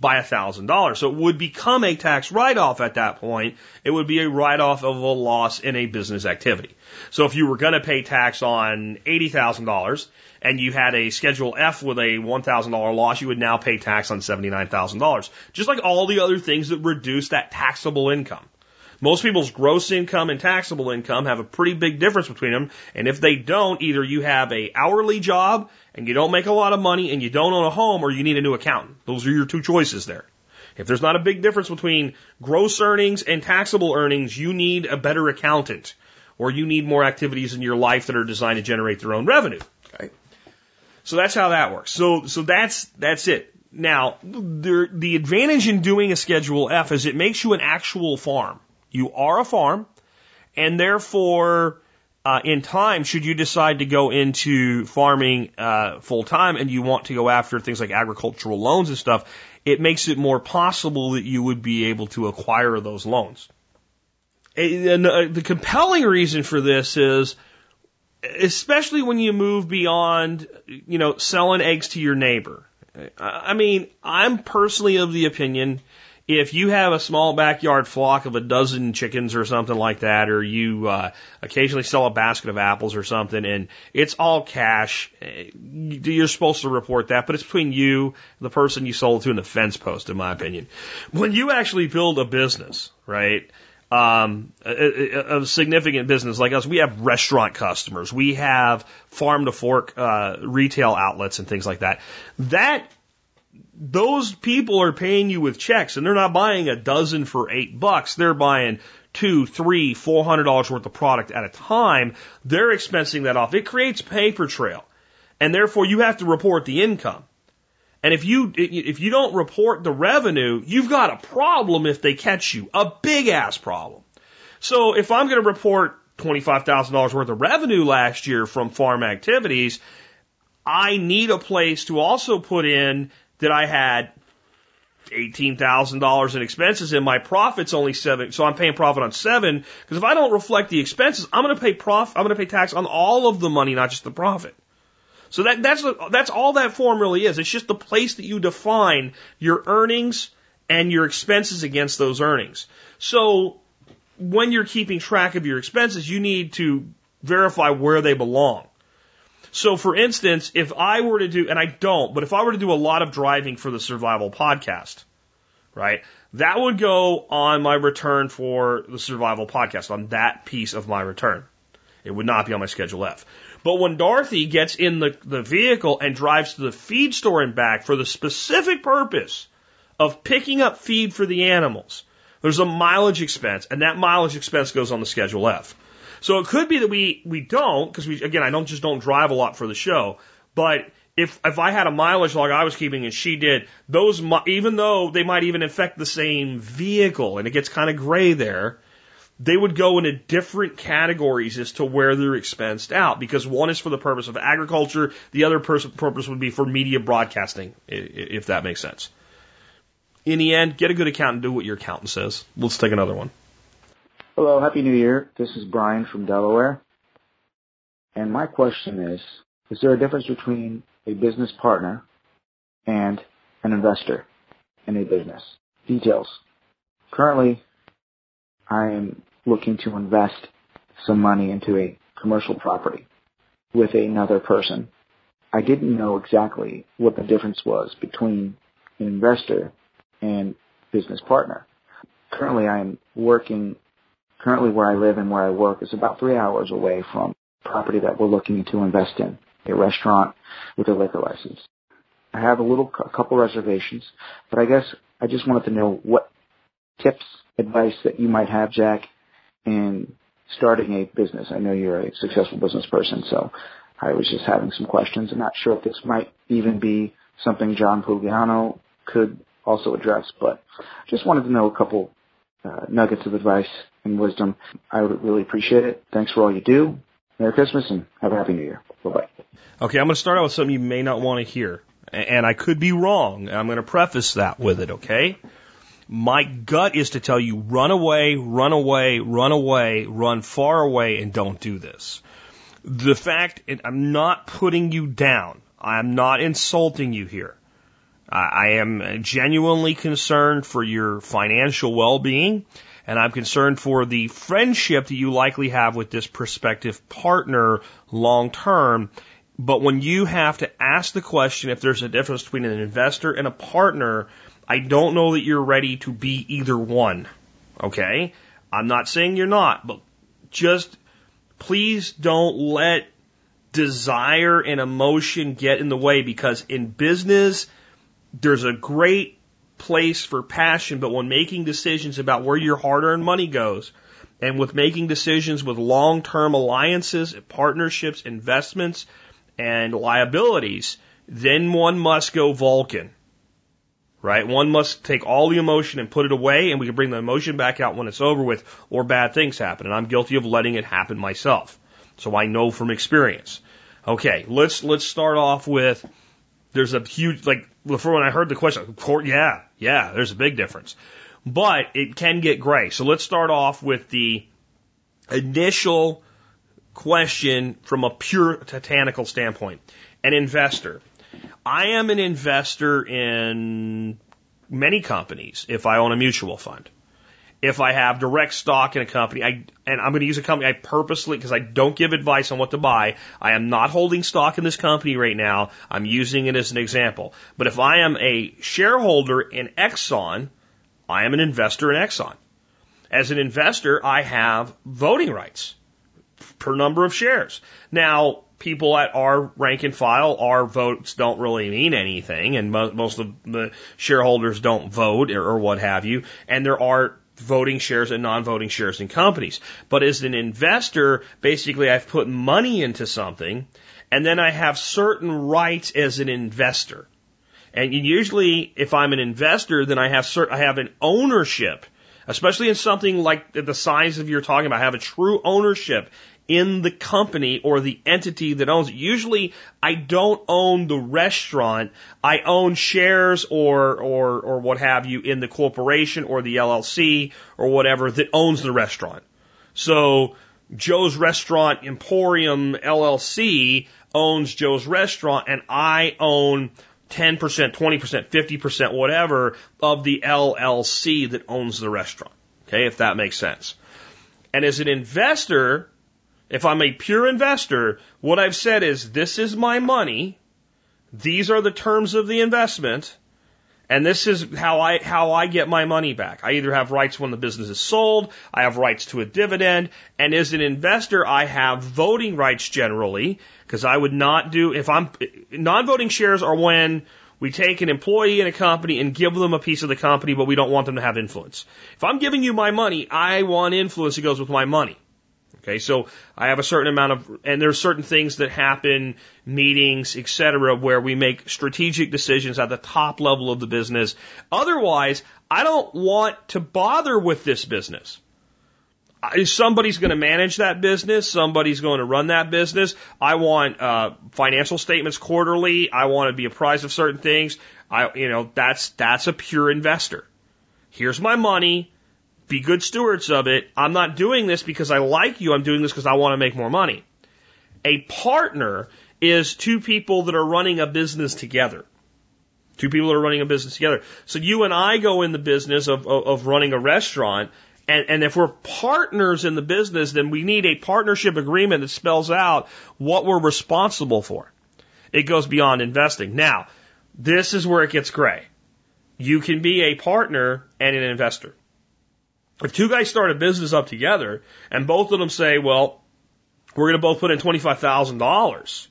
by a thousand dollars. So it would become a tax write-off at that point. It would be a write-off of a loss in a business activity. So if you were going to pay tax on eighty thousand dollars and you had a Schedule F with a one thousand dollar loss, you would now pay tax on seventy nine thousand dollars. Just like all the other things that reduce that taxable income. Most people's gross income and taxable income have a pretty big difference between them. And if they don't, either you have a hourly job and you don't make a lot of money and you don't own a home or you need a new accountant. Those are your two choices there. If there's not a big difference between gross earnings and taxable earnings, you need a better accountant or you need more activities in your life that are designed to generate their own revenue. Okay. So that's how that works. So, so that's, that's it. Now, the, the advantage in doing a Schedule F is it makes you an actual farm. You are a farm, and therefore, uh, in time, should you decide to go into farming uh, full time and you want to go after things like agricultural loans and stuff, it makes it more possible that you would be able to acquire those loans. And uh, the compelling reason for this is, especially when you move beyond, you know, selling eggs to your neighbor. I mean, I'm personally of the opinion if you have a small backyard flock of a dozen chickens or something like that, or you uh, occasionally sell a basket of apples or something, and it's all cash, eh, you're supposed to report that, but it's between you, the person you sold to, and the fence post, in my opinion. When you actually build a business, right? um, a, a, significant business like us, we have restaurant customers, we have farm to fork uh, retail outlets and things like that. That those people are paying you with checks, and they're not buying a dozen for eight bucks. They're buying two, three, four hundred dollars worth of product at a time. They're expensing that off. It creates paper trail, and therefore you have to report the income. And if you if you don't report the revenue, you've got a problem if they catch you, a big ass problem. So if I'm going to report $25,000 worth of revenue last year from farm activities, I need a place to also put in that I had $18,000 in expenses and my profit's only seven. So I'm paying profit on seven because if I don't reflect the expenses, I'm going to pay prof, I'm going to pay tax on all of the money, not just the profit. So that, that's, that's all that form really is. It's just the place that you define your earnings and your expenses against those earnings. So when you're keeping track of your expenses, you need to verify where they belong. So for instance, if I were to do, and I don't, but if I were to do a lot of driving for the survival podcast, right, that would go on my return for the survival podcast, on that piece of my return. It would not be on my schedule F. But when Dorothy gets in the, the vehicle and drives to the feed store and back for the specific purpose of picking up feed for the animals, there's a mileage expense, and that mileage expense goes on the Schedule F. So it could be that we, we don't, because we, again, I don't just don't drive a lot for the show, but if, if I had a mileage log I was keeping and she did, those, even though they might even affect the same vehicle and it gets kind of gray there, they would go into different categories as to where they're expensed out because one is for the purpose of agriculture, the other purpose would be for media broadcasting, if that makes sense. In the end, get a good accountant, do what your accountant says. Let's take another one. Hello, Happy New Year. This is Brian from Delaware. And my question is, is there a difference between a business partner and an investor in a business? Details. Currently, I am looking to invest some money into a commercial property with another person. I didn't know exactly what the difference was between an investor and business partner. Currently, I am working, currently where I live and where I work is about three hours away from property that we're looking to invest in, a restaurant with a liquor license. I have a little, a couple reservations, but I guess I just wanted to know what tips, advice that you might have, Jack, in starting a business? I know you're a successful business person, so I was just having some questions. I'm not sure if this might even be something John Pugliano could also address, but just wanted to know a couple uh, nuggets of advice and wisdom. I would really appreciate it. Thanks for all you do. Merry Christmas and have a happy New Year. Bye bye. Okay, I'm going to start out with something you may not want to hear, and I could be wrong. I'm going to preface that with it. Okay. My gut is to tell you run away, run away, run away, run far away, and don't do this. The fact, I'm not putting you down. I'm not insulting you here. I am genuinely concerned for your financial well-being, and I'm concerned for the friendship that you likely have with this prospective partner long term. But when you have to ask the question if there's a difference between an investor and a partner, I don't know that you're ready to be either one. Okay? I'm not saying you're not, but just please don't let desire and emotion get in the way because in business, there's a great place for passion, but when making decisions about where your hard earned money goes, and with making decisions with long term alliances, partnerships, investments, and liabilities, then one must go Vulcan right? One must take all the emotion and put it away, and we can bring the emotion back out when it's over with, or bad things happen. And I'm guilty of letting it happen myself. So I know from experience. Okay, let's let's start off with there's a huge like before when I heard the question, of course, yeah, yeah, there's a big difference. But it can get gray. So let's start off with the initial question from a pure titanical standpoint. An investor I am an investor in many companies if I own a mutual fund. If I have direct stock in a company, I, and I'm going to use a company I purposely, because I don't give advice on what to buy. I am not holding stock in this company right now. I'm using it as an example. But if I am a shareholder in Exxon, I am an investor in Exxon. As an investor, I have voting rights per number of shares. Now, people at our rank and file, our votes don't really mean anything, and mo- most of the shareholders don't vote or what have you. And there are voting shares and non-voting shares in companies. But as an investor, basically I've put money into something and then I have certain rights as an investor. And usually if I'm an investor, then I have cert- I have an ownership, especially in something like the size of you're talking about, I have a true ownership in the company or the entity that owns it. Usually I don't own the restaurant. I own shares or, or, or what have you in the corporation or the LLC or whatever that owns the restaurant. So Joe's Restaurant Emporium LLC owns Joe's Restaurant and I own 10%, 20%, 50%, whatever of the LLC that owns the restaurant. Okay, if that makes sense. And as an investor, if I'm a pure investor, what I've said is this is my money. These are the terms of the investment. And this is how I, how I get my money back. I either have rights when the business is sold, I have rights to a dividend, and as an investor, I have voting rights generally, because I would not do, if I'm, non-voting shares are when we take an employee in a company and give them a piece of the company, but we don't want them to have influence. If I'm giving you my money, I want influence that goes with my money. Okay, so I have a certain amount of, and there are certain things that happen, meetings, etc., where we make strategic decisions at the top level of the business. Otherwise, I don't want to bother with this business. Somebody's going to manage that business. Somebody's going to run that business. I want uh, financial statements quarterly. I want to be apprised of certain things. I, you know, that's that's a pure investor. Here's my money be good stewards of it. I'm not doing this because I like you. I'm doing this because I want to make more money. A partner is two people that are running a business together. Two people that are running a business together. So you and I go in the business of, of, of running a restaurant. And, and if we're partners in the business, then we need a partnership agreement that spells out what we're responsible for. It goes beyond investing. Now, this is where it gets gray. You can be a partner and an investor. If two guys start a business up together and both of them say, well, we're going to both put in $25,000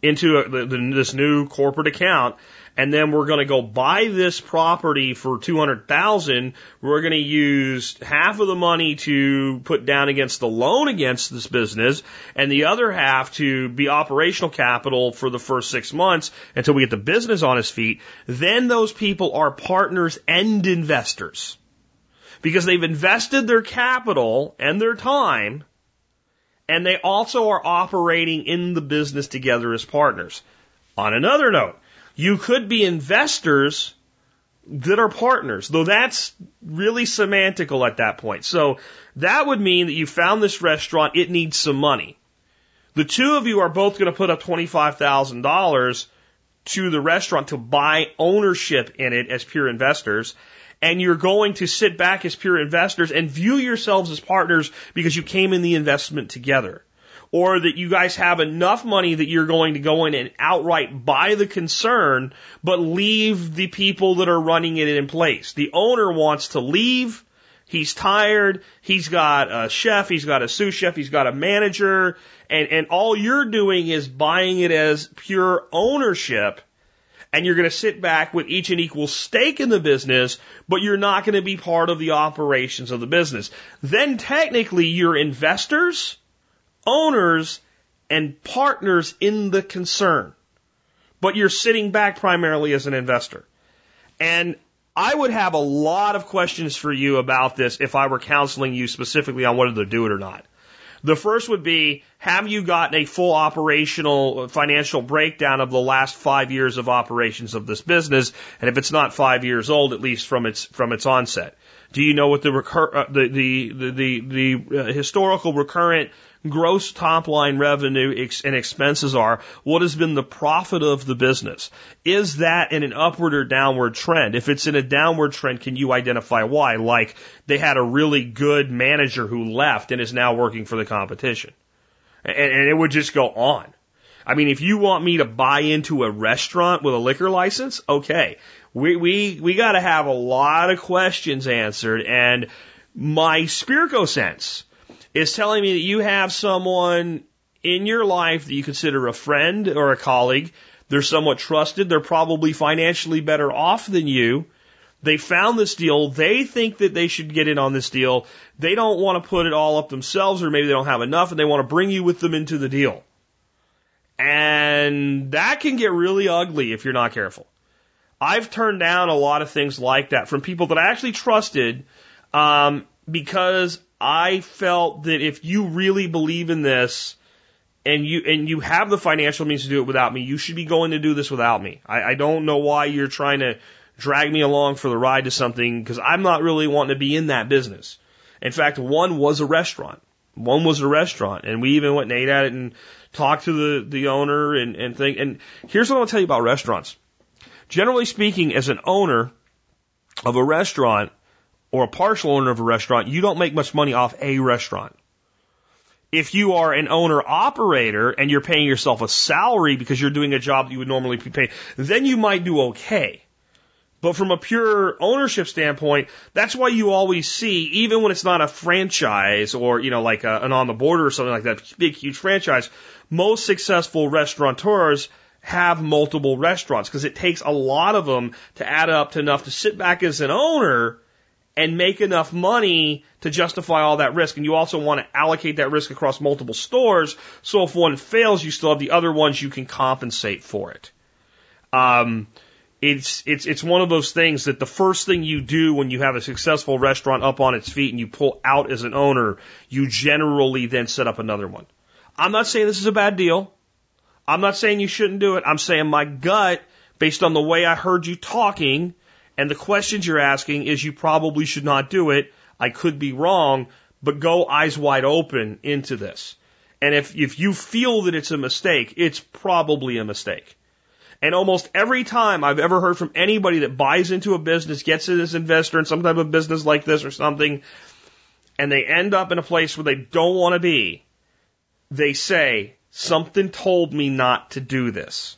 into a, the, the, this new corporate account and then we're going to go buy this property for 200,000. We're going to use half of the money to put down against the loan against this business and the other half to be operational capital for the first six months until we get the business on its feet. Then those people are partners and investors because they've invested their capital and their time, and they also are operating in the business together as partners. On another note, you could be investors that are partners, though that's really semantical at that point. So that would mean that you found this restaurant, it needs some money. The two of you are both going to put up $25,000 to the restaurant to buy ownership in it as pure investors and you're going to sit back as pure investors and view yourselves as partners because you came in the investment together. Or that you guys have enough money that you're going to go in and outright buy the concern, but leave the people that are running it in place. The owner wants to leave. He's tired. He's got a chef. He's got a sous chef. He's got a manager. And, and all you're doing is buying it as pure ownership and you're going to sit back with each an equal stake in the business, but you're not going to be part of the operations of the business. Then technically you're investors, owners, and partners in the concern. But you're sitting back primarily as an investor. And I would have a lot of questions for you about this if I were counseling you specifically on whether to do it or not. The first would be, have you gotten a full operational financial breakdown of the last five years of operations of this business? And if it's not five years old, at least from its, from its onset. Do you know what the recur, uh, the, the, the, the, the uh, historical recurrent gross top line revenue ex- and expenses are, what has been the profit of the business? Is that in an upward or downward trend? If it's in a downward trend, can you identify why? Like they had a really good manager who left and is now working for the competition. And, and it would just go on. I mean, if you want me to buy into a restaurant with a liquor license, okay. We, we, we gotta have a lot of questions answered and My Spirko sense is telling me that you have someone in your life that you consider a friend or a colleague. They're somewhat trusted. They're probably financially better off than you. They found this deal. They think that they should get in on this deal. They don't want to put it all up themselves or maybe they don't have enough and they want to bring you with them into the deal. And that can get really ugly if you're not careful. I've turned down a lot of things like that from people that I actually trusted um, because I felt that if you really believe in this and you and you have the financial means to do it without me, you should be going to do this without me. I, I don't know why you're trying to drag me along for the ride to something because I'm not really wanting to be in that business. In fact, one was a restaurant. One was a restaurant, and we even went and ate at it and talked to the the owner and and think. And here's what I'll tell you about restaurants. Generally speaking, as an owner of a restaurant or a partial owner of a restaurant, you don't make much money off a restaurant. If you are an owner operator and you're paying yourself a salary because you're doing a job that you would normally be paid, then you might do okay. But from a pure ownership standpoint, that's why you always see, even when it's not a franchise or, you know, like a, an on the border or something like that, big, huge franchise, most successful restaurateurs have multiple restaurants because it takes a lot of them to add up to enough to sit back as an owner and make enough money to justify all that risk. And you also want to allocate that risk across multiple stores. So if one fails, you still have the other ones you can compensate for it. Um, it's it's it's one of those things that the first thing you do when you have a successful restaurant up on its feet and you pull out as an owner, you generally then set up another one. I'm not saying this is a bad deal. I'm not saying you shouldn't do it. I'm saying my gut, based on the way I heard you talking and the questions you're asking, is you probably should not do it. I could be wrong, but go eyes wide open into this. And if, if you feel that it's a mistake, it's probably a mistake. And almost every time I've ever heard from anybody that buys into a business, gets in as an investor in some type of business like this or something, and they end up in a place where they don't want to be, they say, Something told me not to do this.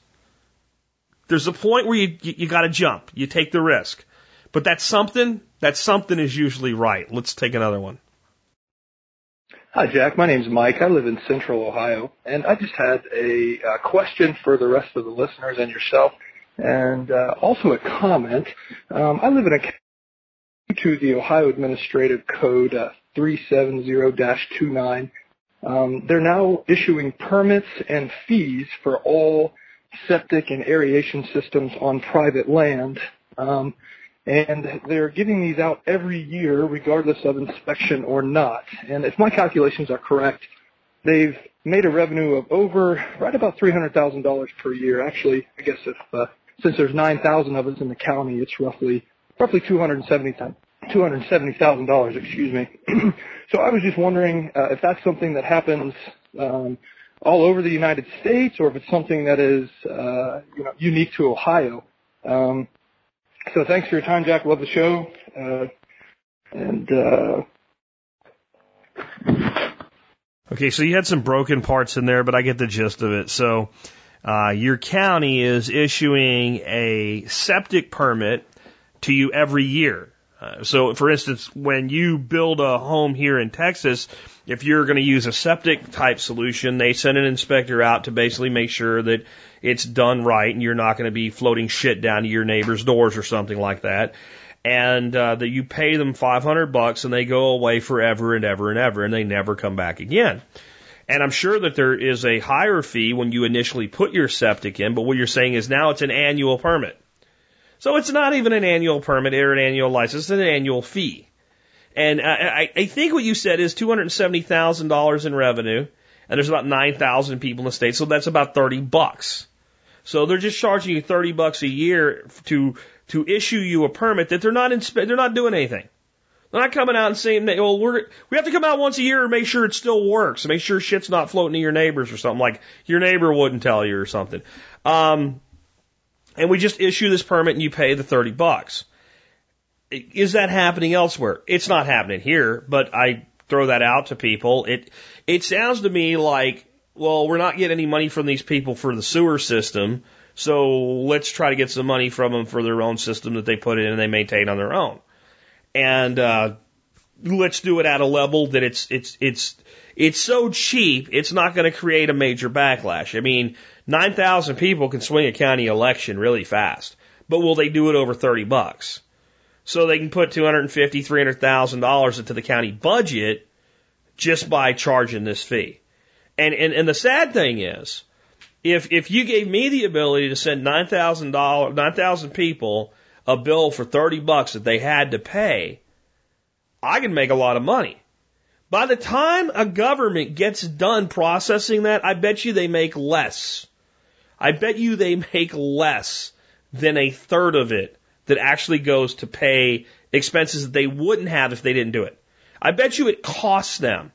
There's a point where you, you, you got to jump. You take the risk. But that something, that something is usually right. Let's take another one. Hi, Jack. My name's Mike. I live in Central Ohio, and I just had a, uh, question for the rest of the listeners and yourself, and uh, also a comment. Um, I live in a to the Ohio Administrative Code uh, 370-29 um, they're now issuing permits and fees for all septic and aeration systems on private land. Um, and they're giving these out every year regardless of inspection or not. And if my calculations are correct, they've made a revenue of over right about $300,000 per year. Actually, I guess if uh, since there's 9,000 of us in the county, it's roughly roughly 270 $270,000, excuse me. so I was just wondering uh, if that's something that happens um, all over the United States or if it's something that is uh, you know, unique to Ohio. Um, so thanks for your time, Jack. Love the show. Uh, and uh, Okay, so you had some broken parts in there, but I get the gist of it. So uh, your county is issuing a septic permit to you every year. Uh, so, for instance, when you build a home here in Texas, if you're going to use a septic type solution, they send an inspector out to basically make sure that it's done right and you're not going to be floating shit down to your neighbor's doors or something like that. And uh, that you pay them 500 bucks and they go away forever and ever and ever and they never come back again. And I'm sure that there is a higher fee when you initially put your septic in, but what you're saying is now it's an annual permit. So it's not even an annual permit or an annual license, it's an annual fee. And I, I think what you said is $270,000 in revenue, and there's about 9,000 people in the state, so that's about 30 bucks. So they're just charging you 30 bucks a year to, to issue you a permit that they're not inspe- they're not doing anything. They're not coming out and saying, well, we're, we have to come out once a year and make sure it still works, make sure shit's not floating to your neighbors or something like your neighbor wouldn't tell you or something. Um, and we just issue this permit and you pay the 30 bucks. Is that happening elsewhere? It's not happening here, but I throw that out to people. It, it sounds to me like, well, we're not getting any money from these people for the sewer system, so let's try to get some money from them for their own system that they put in and they maintain on their own. And, uh, let's do it at a level that it's it's it's it's so cheap, it's not going to create a major backlash. I mean, 9,000 people can swing a county election really fast, but will they do it over 30 bucks? So they can put 250, 300,000 dollars into the county budget just by charging this fee. And and and the sad thing is, if if you gave me the ability to send 9,000 dollars, 9,000 people a bill for 30 bucks that they had to pay, I can make a lot of money. By the time a government gets done processing that, I bet you they make less. I bet you they make less than a third of it that actually goes to pay expenses that they wouldn't have if they didn't do it. I bet you it costs them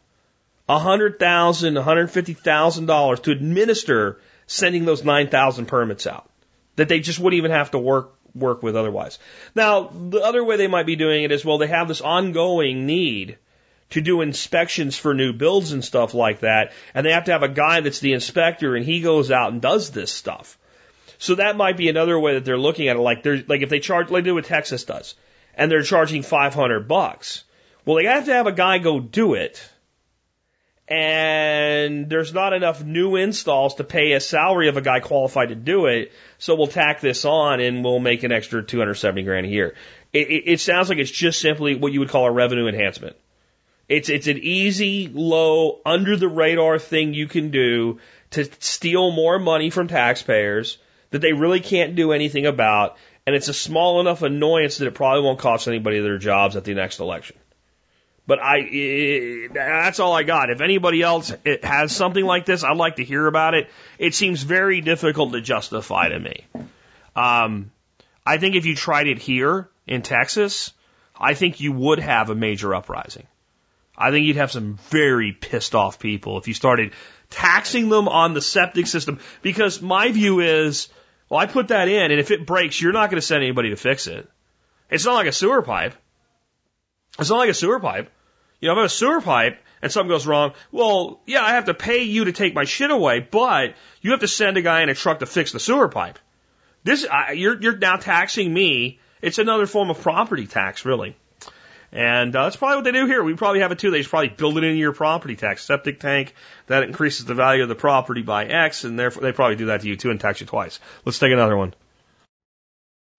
a hundred thousand, a hundred fifty thousand dollars to administer sending those nine thousand permits out that they just wouldn't even have to work work with otherwise. Now, the other way they might be doing it is well, they have this ongoing need to do inspections for new builds and stuff like that, and they have to have a guy that's the inspector and he goes out and does this stuff. So that might be another way that they're looking at it. Like they're like if they charge like they do what Texas does, and they're charging five hundred bucks. Well, they have to have a guy go do it and there's not enough new installs to pay a salary of a guy qualified to do it. So we'll tack this on and we'll make an extra 270 grand a year. It, it, it sounds like it's just simply what you would call a revenue enhancement. It's, it's an easy, low, under the radar thing you can do to steal more money from taxpayers that they really can't do anything about. And it's a small enough annoyance that it probably won't cost anybody their jobs at the next election. But I, it, that's all I got. If anybody else has something like this, I'd like to hear about it. It seems very difficult to justify to me. Um, I think if you tried it here in Texas, I think you would have a major uprising. I think you'd have some very pissed off people if you started taxing them on the septic system. Because my view is, well, I put that in, and if it breaks, you're not going to send anybody to fix it. It's not like a sewer pipe. It's not like a sewer pipe. You know, if I have a sewer pipe and something goes wrong, well, yeah, I have to pay you to take my shit away, but you have to send a guy in a truck to fix the sewer pipe. This, I, you're, you're now taxing me. It's another form of property tax, really. And uh, that's probably what they do here. We probably have it too. They just probably build it into your property tax. Septic tank, that increases the value of the property by X, and therefore they probably do that to you too and tax you twice. Let's take another one.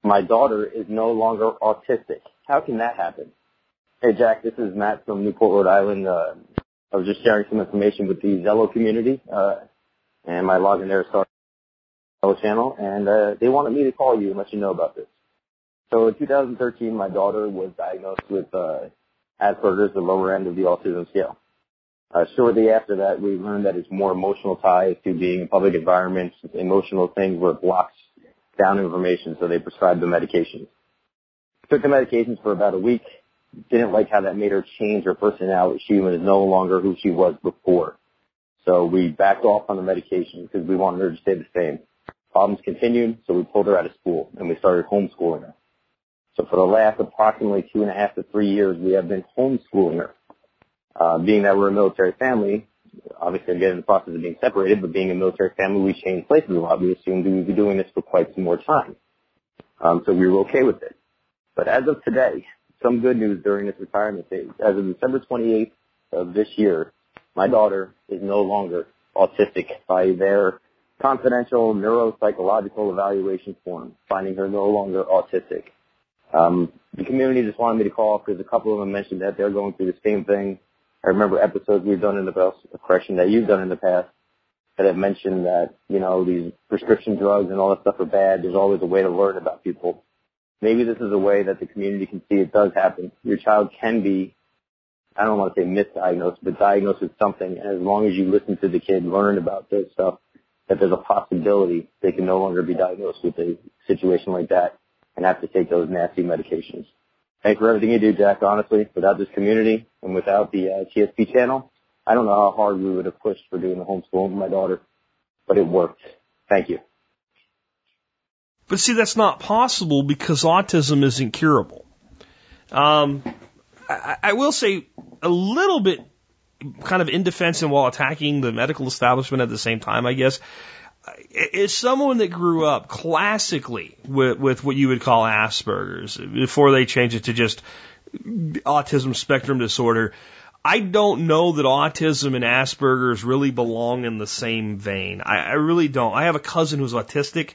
My daughter is no longer autistic. How can that happen? Hey, Jack, this is Matt from Newport, Rhode Island. Uh, I was just sharing some information with the Zello community, uh, and my login there started Zello channel, and uh, they wanted me to call you and let you know about this. So in 2013, my daughter was diagnosed with uh, Asperger's, the lower end of the autism scale. Uh, shortly after that, we learned that it's more emotional ties to being in public environments, emotional things where it blocks down information, so they prescribed the medications. Took the medications for about a week, didn't like how that made her change her personality. She was no longer who she was before. So we backed off on the medication because we wanted her to stay the same. Problems continued, so we pulled her out of school and we started homeschooling her. So for the last approximately two and a half to three years, we have been homeschooling her. Uh, being that we're a military family, obviously getting in the process of being separated, but being a military family, we changed places a lot. We assumed we would be doing this for quite some more time. Um, so we were okay with it. But as of today, some good news during this retirement phase. As of December 28th of this year, my daughter is no longer autistic by their confidential neuropsychological evaluation form, finding her no longer autistic. Um, the community just wanted me to call because a couple of them mentioned that they're going through the same thing. I remember episodes we've done in the past, a correction that you've done in the past, that have mentioned that, you know, these prescription drugs and all that stuff are bad. There's always a way to learn about people maybe this is a way that the community can see it does happen. Your child can be, I don't want to say misdiagnosed, but diagnosed with something. And as long as you listen to the kid, learn about this stuff, that there's a possibility they can no longer be diagnosed with a situation like that and have to take those nasty medications. Thanks for everything you do, Jack. Honestly, without this community and without the uh, TSP channel, I don't know how hard we would have pushed for doing the homeschool with my daughter, but it worked. Thank you. But see, that's not possible because autism isn't curable. Um, I, I will say a little bit kind of in defense and while attacking the medical establishment at the same time, I guess. Is someone that grew up classically with, with what you would call Asperger's before they changed it to just autism spectrum disorder. I don't know that autism and Asperger's really belong in the same vein. I, I really don't. I have a cousin who's autistic,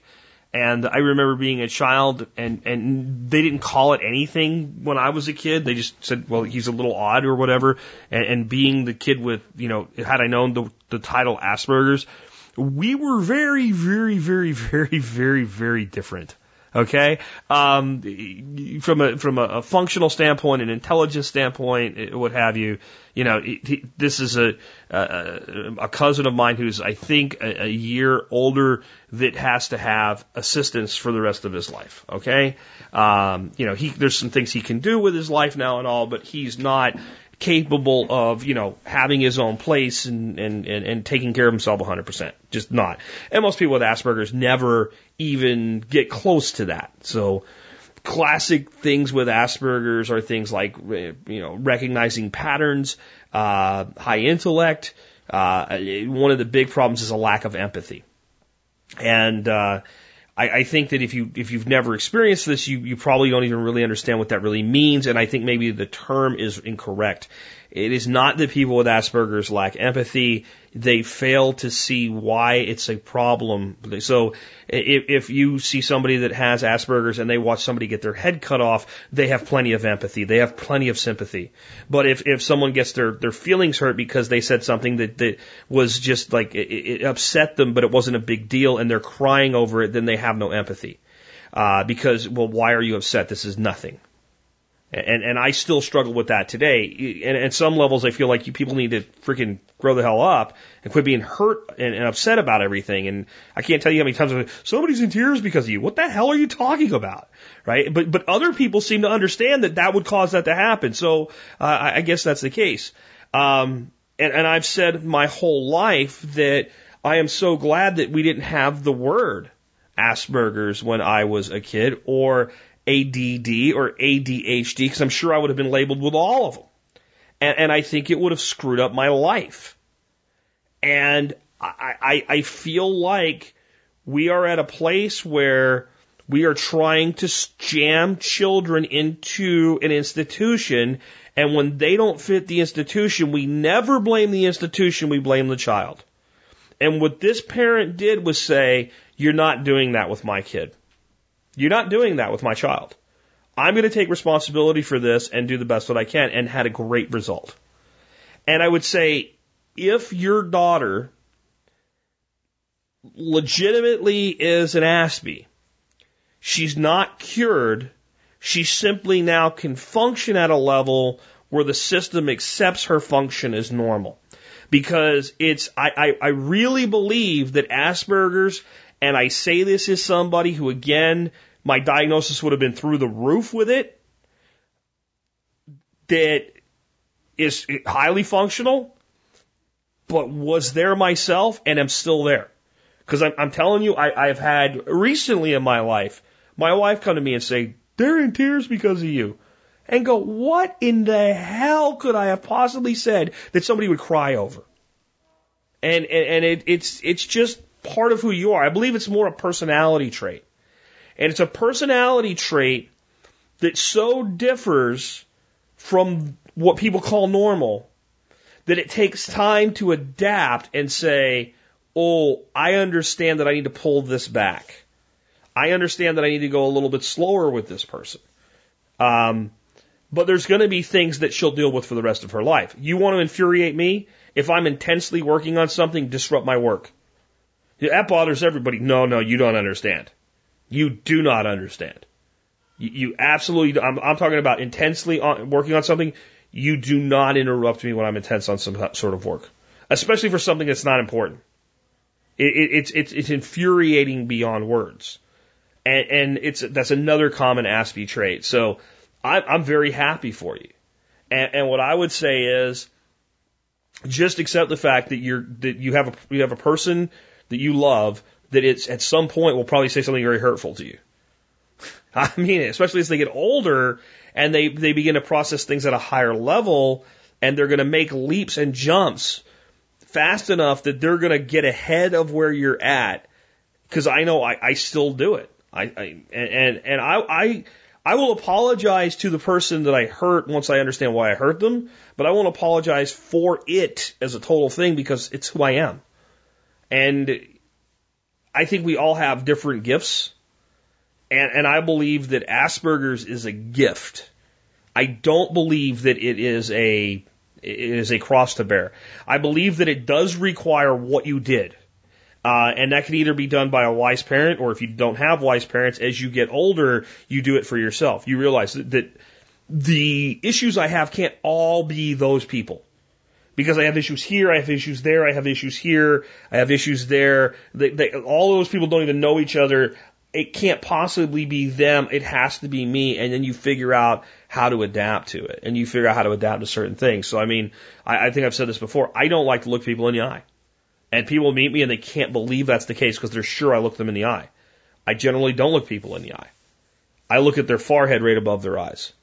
and I remember being a child, and and they didn't call it anything when I was a kid. They just said, "Well, he's a little odd" or whatever. And, and being the kid with, you know, had I known the the title Asperger's, we were very, very, very, very, very, very different. Okay, um, from a from a, functional standpoint, an intelligence standpoint, what have you, you know, he, this is a, a a cousin of mine who's I think a, a year older that has to have assistance for the rest of his life. Okay, um, you know, he there's some things he can do with his life now and all, but he's not capable of, you know, having his own place and, and, and, and taking care of himself 100%. Just not. And most people with Asperger's never even get close to that. So, classic things with Asperger's are things like, you know, recognizing patterns, uh, high intellect. Uh, one of the big problems is a lack of empathy. And, uh, I, I think that if you if you've never experienced this, you you probably don't even really understand what that really means, and I think maybe the term is incorrect. It is not that people with Asperger's lack empathy. They fail to see why it's a problem. So if, if you see somebody that has Asperger's and they watch somebody get their head cut off, they have plenty of empathy. They have plenty of sympathy. But if, if someone gets their, their feelings hurt because they said something that, that was just like, it, it upset them, but it wasn't a big deal and they're crying over it, then they have no empathy. Uh, because, well, why are you upset? This is nothing. And, and I still struggle with that today. And at some levels, I feel like you people need to freaking grow the hell up and quit being hurt and, and upset about everything. And I can't tell you how many times like, somebody's in tears because of you. What the hell are you talking about? Right? But, but other people seem to understand that that would cause that to happen. So, uh, I, I guess that's the case. Um, and, and I've said my whole life that I am so glad that we didn't have the word Asperger's when I was a kid or ADD or ADHD because I'm sure I would have been labeled with all of them. And, and I think it would have screwed up my life. And I, I, I feel like we are at a place where we are trying to jam children into an institution. And when they don't fit the institution, we never blame the institution, we blame the child. And what this parent did was say, You're not doing that with my kid. You're not doing that with my child. I'm going to take responsibility for this and do the best that I can and had a great result. And I would say if your daughter legitimately is an Aspie, she's not cured. She simply now can function at a level where the system accepts her function as normal. Because it's, I, I, I really believe that Asperger's and I say this as somebody who, again, my diagnosis would have been through the roof with it, that is highly functional, but was there myself and am still there. Because I'm, I'm, telling you, I, I've had recently in my life, my wife come to me and say, they're in tears because of you. And go, what in the hell could I have possibly said that somebody would cry over? And, and, and it, it's, it's just part of who you are. I believe it's more a personality trait. And it's a personality trait that so differs from what people call normal that it takes time to adapt and say, oh, I understand that I need to pull this back. I understand that I need to go a little bit slower with this person. Um, but there's going to be things that she'll deal with for the rest of her life. You want to infuriate me? If I'm intensely working on something, disrupt my work. That bothers everybody. No, no, you don't understand. You do not understand. You, you absolutely, I'm, I'm, talking about intensely on, working on something. You do not interrupt me when I'm intense on some sort of work, especially for something that's not important. It, it, it's, it's, it's infuriating beyond words. And, and it's, that's another common Aspie trait. So I, I'm very happy for you. And, and what I would say is, just accept the fact that you're that you have a you have a person that you love that it's at some point will probably say something very hurtful to you. I mean, especially as they get older and they, they begin to process things at a higher level and they're going to make leaps and jumps fast enough that they're going to get ahead of where you're at. Cause I know I, I still do it. I, I and, and I, I, I will apologize to the person that I hurt once I understand why I hurt them, but I won't apologize for it as a total thing because it's who I am. And I think we all have different gifts. And, and I believe that Asperger's is a gift. I don't believe that it is a, it is a cross to bear. I believe that it does require what you did. Uh, and that can either be done by a wise parent, or if you don't have wise parents, as you get older, you do it for yourself. You realize that, that the issues I have can't all be those people. Because I have issues here, I have issues there, I have issues here, I have issues there. They, they, all those people don't even know each other. It can't possibly be them. It has to be me. And then you figure out how to adapt to it. And you figure out how to adapt to certain things. So, I mean, I, I think I've said this before. I don't like to look people in the eye. And people meet me and they can't believe that's the case because they're sure I look them in the eye. I generally don't look people in the eye. I look at their forehead right above their eyes.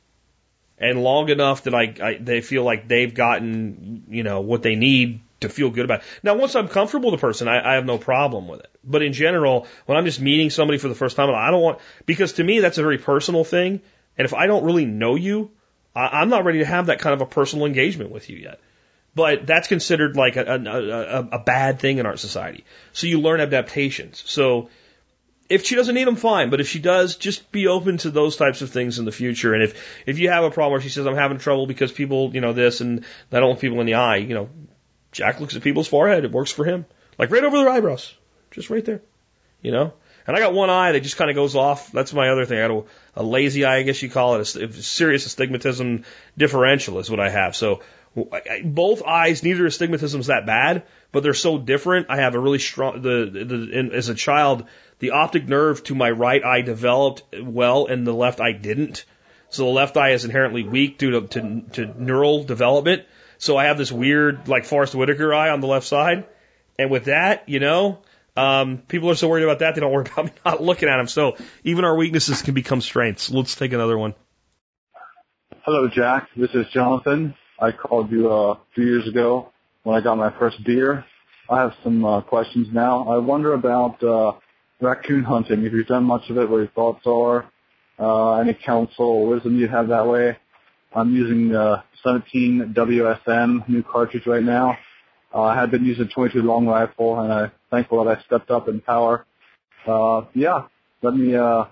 And long enough that I, I they feel like they've gotten, you know, what they need to feel good about it. Now, once I'm comfortable with the person, I, I have no problem with it. But in general, when I'm just meeting somebody for the first time, I don't want, because to me, that's a very personal thing. And if I don't really know you, I, I'm not ready to have that kind of a personal engagement with you yet. But that's considered like a, a, a, a bad thing in our society. So you learn adaptations. So if she doesn't need them, fine. But if she does, just be open to those types of things in the future. And if if you have a problem where she says I'm having trouble because people, you know, this and I don't want people in the eye, you know, Jack looks at people's forehead. It works for him, like right over their eyebrows, just right there, you know. And I got one eye that just kind of goes off. That's my other thing. I got a, a lazy eye, I guess you call it. A, a serious astigmatism differential is what I have. So both eyes, neither astigmatism is that bad, but they're so different. I have a really strong, the, the, in, as a child, the optic nerve to my right eye developed well and the left eye didn't. So the left eye is inherently weak due to, to, to neural development. So I have this weird, like Forest Whitaker eye on the left side. And with that, you know, um, people are so worried about that, they don't worry about me not looking at them. So even our weaknesses can become strengths. Let's take another one. Hello, Jack. This is Jonathan. I called you uh, a few years ago when I got my first deer. I have some uh, questions now. I wonder about uh, raccoon hunting. If you've done much of it, what your thoughts are, uh, any counsel or wisdom you have that way. I'm using uh, 17 WSM new cartridge right now. Uh, I had been using 22 long rifle, and I'm thankful that I stepped up in power. Uh, yeah, let me uh,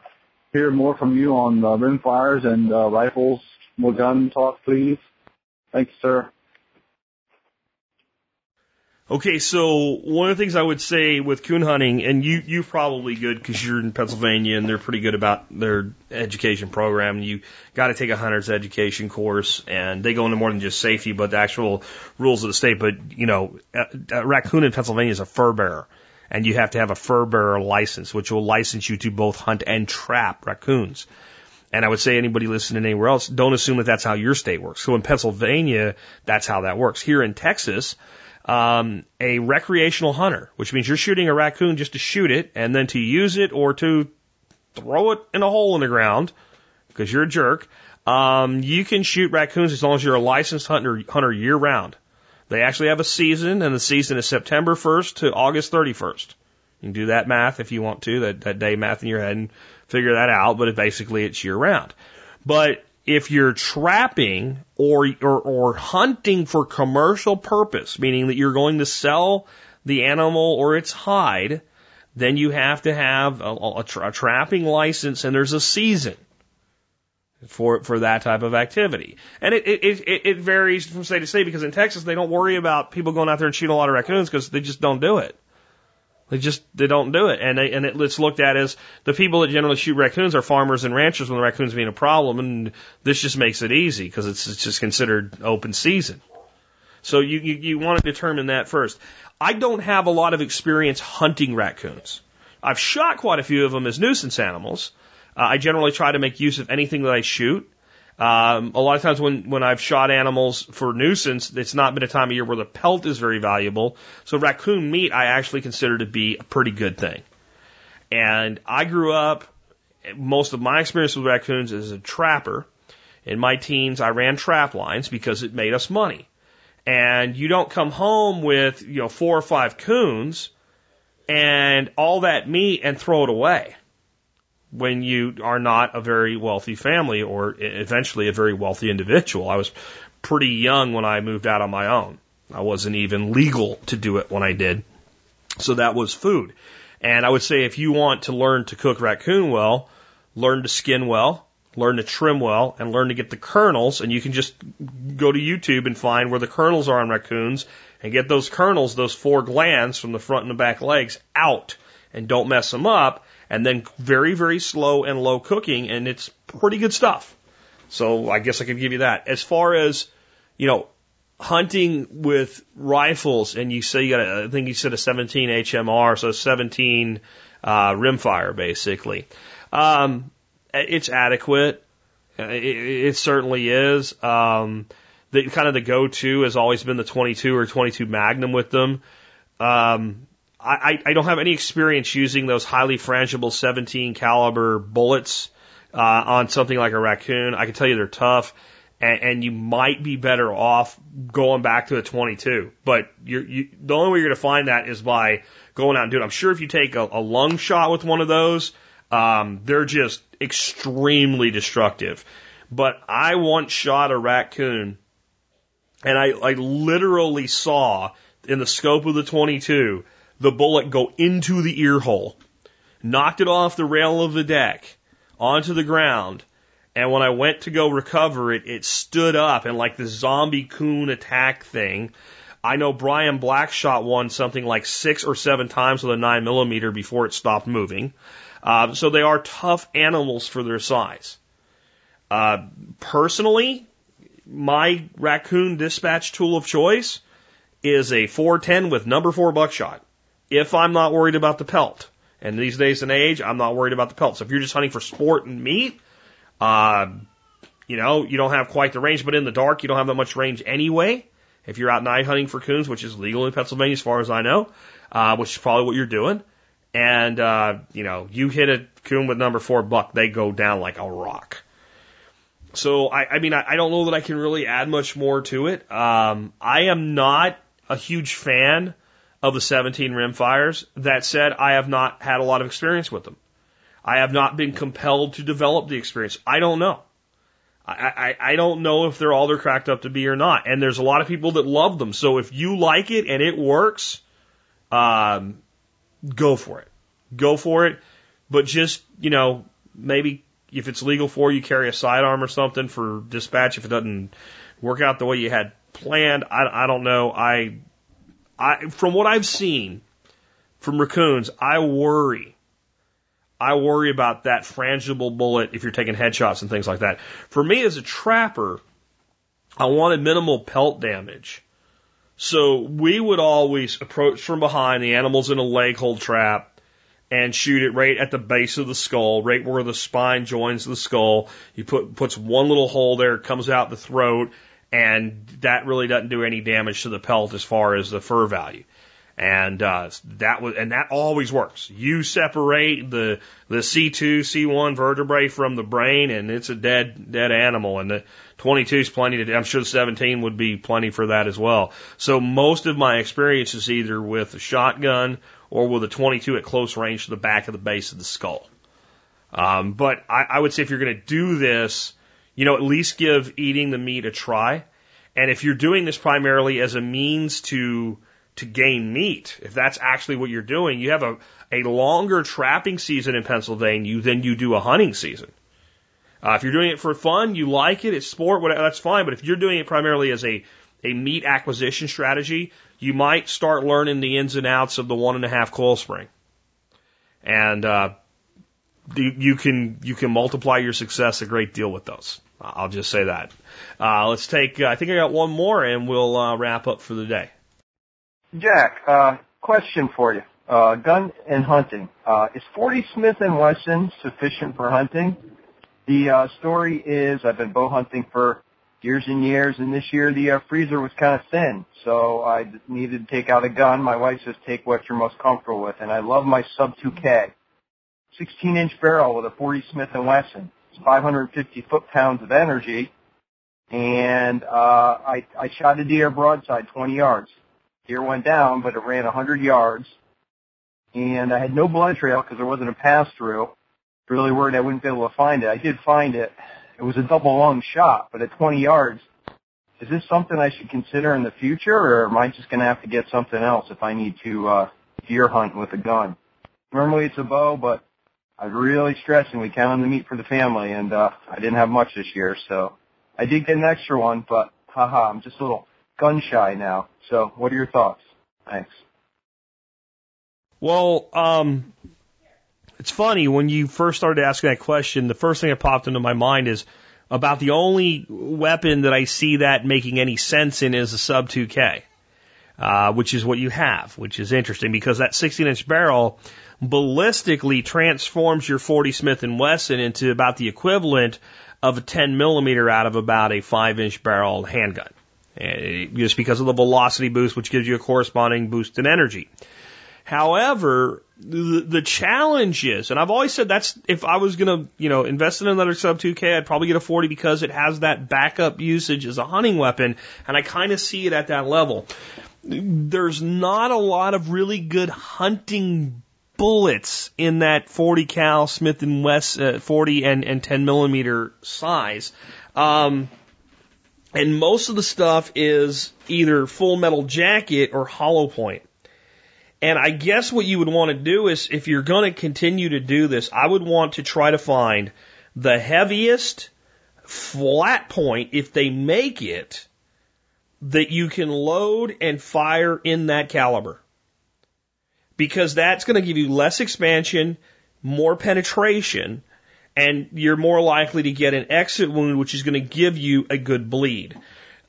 hear more from you on uh, rim fires and uh, rifles. More gun talk, please. Thanks, sir. Okay, so one of the things I would say with coon hunting, and you you probably good because you're in Pennsylvania and they're pretty good about their education program. You got to take a hunter's education course, and they go into more than just safety, but the actual rules of the state. But you know, a, a raccoon in Pennsylvania is a fur bearer, and you have to have a fur bearer license, which will license you to both hunt and trap raccoons. And I would say anybody listening anywhere else, don't assume that that's how your state works. So in Pennsylvania, that's how that works. Here in Texas um, a recreational hunter, which means you're shooting a raccoon just to shoot it and then to use it or to throw it in a hole in the ground because you're a jerk. Um, you can shoot raccoons as long as you're a licensed hunter, hunter year round. They actually have a season, and the season is September 1st to August 31st. You can do that math if you want to, that, that day math in your head, and figure that out. But basically, it's year round. But if you're trapping or, or, or hunting for commercial purpose, meaning that you're going to sell the animal or its hide, then you have to have a, a, a trapping license and there's a season for for that type of activity. And it, it, it, it varies from state to state because in Texas they don't worry about people going out there and shooting a lot of raccoons because they just don't do it. They just they don't do it, and they, and it, it's looked at as the people that generally shoot raccoons are farmers and ranchers when the raccoons being a problem, and this just makes it easy because it's, it's just considered open season. So you, you you want to determine that first. I don't have a lot of experience hunting raccoons. I've shot quite a few of them as nuisance animals. Uh, I generally try to make use of anything that I shoot. Um, a lot of times when, when I've shot animals for nuisance, it's not been a time of year where the pelt is very valuable. So raccoon meat I actually consider to be a pretty good thing. And I grew up, most of my experience with raccoons is a trapper. In my teens, I ran trap lines because it made us money. And you don't come home with, you know, four or five coons and all that meat and throw it away when you are not a very wealthy family or eventually a very wealthy individual. I was pretty young when I moved out on my own. I wasn't even legal to do it when I did. So that was food. And I would say if you want to learn to cook raccoon well, learn to skin well, learn to trim well, and learn to get the kernels. And you can just go to YouTube and find where the kernels are on raccoons and get those kernels, those four glands from the front and the back legs out and don't mess them up. And then very, very slow and low cooking. And it's pretty good stuff. So I guess I could give you that. As far as, you know, hunting with rifles, and you say you got, a, I think you said a 17 HMR, so 17 uh, rimfire, basically. Um, it's adequate. It, it certainly is. Um, the kind of the go-to has always been the 22 or 22 Magnum with them. Um, I, I don't have any experience using those highly frangible 17 caliber bullets uh, on something like a raccoon. I can tell you they're tough and, and you might be better off going back to a 22. But you're, you, the only way you're going to find that is by going out and doing it. I'm sure if you take a, a lung shot with one of those, um, they're just extremely destructive. But I once shot a raccoon, and I, I literally saw in the scope of the 22 the bullet go into the ear hole, knocked it off the rail of the deck onto the ground and when I went to go recover it, it stood up and like the zombie coon attack thing. I know Brian Black shot one something like six or seven times with a nine millimeter before it stopped moving. Uh, so they are tough animals for their size. Uh, personally, my raccoon dispatch tool of choice is a 410 with number four buckshot. If I'm not worried about the pelt. And these days and age, I'm not worried about the pelt. So if you're just hunting for sport and meat, uh, you know, you don't have quite the range, but in the dark, you don't have that much range anyway. If you're out night hunting for coons, which is legal in Pennsylvania as far as I know, uh, which is probably what you're doing, and, uh, you know, you hit a coon with number four buck, they go down like a rock. So, I, I mean, I, I don't know that I can really add much more to it. Um, I am not a huge fan of the 17 rimfires. That said, I have not had a lot of experience with them. I have not been compelled to develop the experience. I don't know. I, I, I don't know if they're all they're cracked up to be or not. And there's a lot of people that love them. So if you like it and it works, um, go for it. Go for it. But just, you know, maybe if it's legal for you, carry a sidearm or something for dispatch if it doesn't work out the way you had planned. I, I don't know. I, I, from what I've seen from raccoons, I worry I worry about that frangible bullet if you're taking headshots and things like that. For me as a trapper, I wanted minimal pelt damage. So we would always approach from behind the animal's in a leg hold trap and shoot it right at the base of the skull, right where the spine joins the skull. You put puts one little hole there, comes out the throat, and that really doesn't do any damage to the pelt as far as the fur value. And uh, that was and that always works. You separate the the C2, C1 vertebrae from the brain, and it's a dead dead animal. And the 22 is plenty to. I'm sure the 17 would be plenty for that as well. So most of my experience is either with a shotgun or with a 22 at close range to the back of the base of the skull. Um, but I, I would say if you're going to do this, you know, at least give eating the meat a try. And if you're doing this primarily as a means to to gain meat. If that's actually what you're doing, you have a, a longer trapping season in Pennsylvania than you do a hunting season. Uh, if you're doing it for fun, you like it, it's sport, whatever, that's fine. But if you're doing it primarily as a, a meat acquisition strategy, you might start learning the ins and outs of the one and a half coil spring. And, uh, you can, you can multiply your success a great deal with those. I'll just say that. Uh, let's take, uh, I think I got one more and we'll, uh, wrap up for the day. Jack, uh, question for you. Uh, gun and hunting. Uh, is 40 Smith & Wesson sufficient for hunting? The uh, story is I've been bow hunting for years and years, and this year the uh, freezer was kind of thin, so I needed to take out a gun. My wife says take what you're most comfortable with, and I love my sub 2K, 16 inch barrel with a 40 Smith & Wesson. It's 550 foot pounds of energy, and uh, I I shot a deer broadside 20 yards. Deer went down, but it ran 100 yards, and I had no blood trail because there wasn't a pass through. really worried I wouldn't be able to find it. I did find it. It was a double lung shot, but at 20 yards. Is this something I should consider in the future, or am I just going to have to get something else if I need to uh, deer hunt with a gun? Normally it's a bow, but I was really stressing. We count on the meat for the family, and uh, I didn't have much this year, so I did get an extra one, but haha, I'm just a little gun shy now. So, what are your thoughts? Thanks. Well, um, it's funny when you first started asking that question. The first thing that popped into my mind is about the only weapon that I see that making any sense in is a sub 2K, uh, which is what you have, which is interesting because that 16 inch barrel ballistically transforms your 40 Smith and Wesson into about the equivalent of a 10 millimeter out of about a 5 inch barrel handgun. Uh, just because of the velocity boost, which gives you a corresponding boost in energy. However, the, the challenge is, and I've always said that's if I was going to, you know, invest in another sub 2K, I'd probably get a 40 because it has that backup usage as a hunting weapon, and I kind of see it at that level. There's not a lot of really good hunting bullets in that 40 cal Smith and West uh, 40 and, and 10 millimeter size. Um, and most of the stuff is either full metal jacket or hollow point. And I guess what you would want to do is if you're going to continue to do this, I would want to try to find the heaviest flat point, if they make it, that you can load and fire in that caliber. Because that's going to give you less expansion, more penetration, and you're more likely to get an exit wound, which is going to give you a good bleed.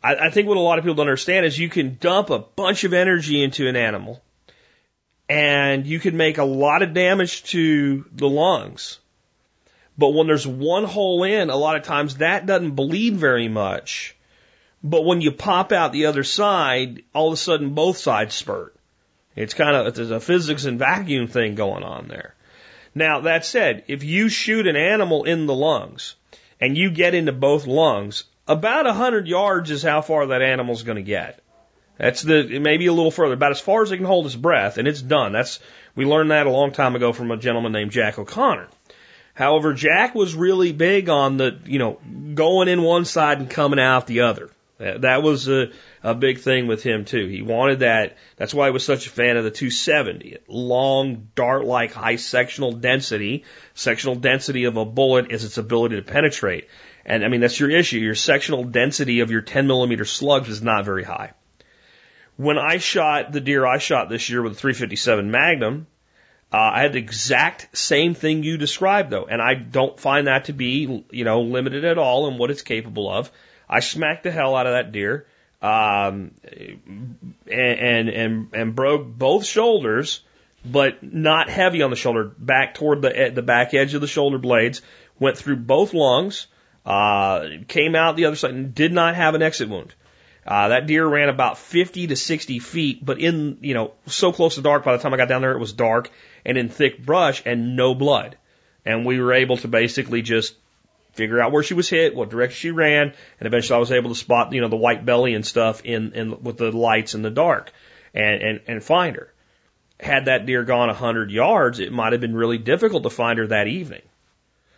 I, I think what a lot of people don't understand is you can dump a bunch of energy into an animal and you can make a lot of damage to the lungs. But when there's one hole in, a lot of times that doesn't bleed very much. But when you pop out the other side, all of a sudden both sides spurt. It's kind of, there's a physics and vacuum thing going on there. Now, that said, if you shoot an animal in the lungs and you get into both lungs, about a hundred yards is how far that animal's going to get. That's the maybe a little further, about as far as it can hold its breath, and it's done. That's we learned that a long time ago from a gentleman named Jack O'Connor. However, Jack was really big on the you know going in one side and coming out the other. That was a, a big thing with him too. He wanted that. That's why he was such a fan of the 270. Long, dart-like, high sectional density. Sectional density of a bullet is its ability to penetrate. And I mean, that's your issue. Your sectional density of your 10 millimeter slugs is not very high. When I shot the deer I shot this year with a 357 Magnum, uh, I had the exact same thing you described though, and I don't find that to be, you know, limited at all in what it's capable of. I smacked the hell out of that deer, um, and, and, and, broke both shoulders, but not heavy on the shoulder, back toward the, the back edge of the shoulder blades, went through both lungs, uh, came out the other side and did not have an exit wound. Uh, that deer ran about 50 to 60 feet, but in, you know, so close to dark by the time I got down there, it was dark and in thick brush and no blood. And we were able to basically just figure out where she was hit, what direction she ran, and eventually I was able to spot, you know, the white belly and stuff in, in with the lights in the dark and, and, and find her. Had that deer gone a hundred yards, it might have been really difficult to find her that evening.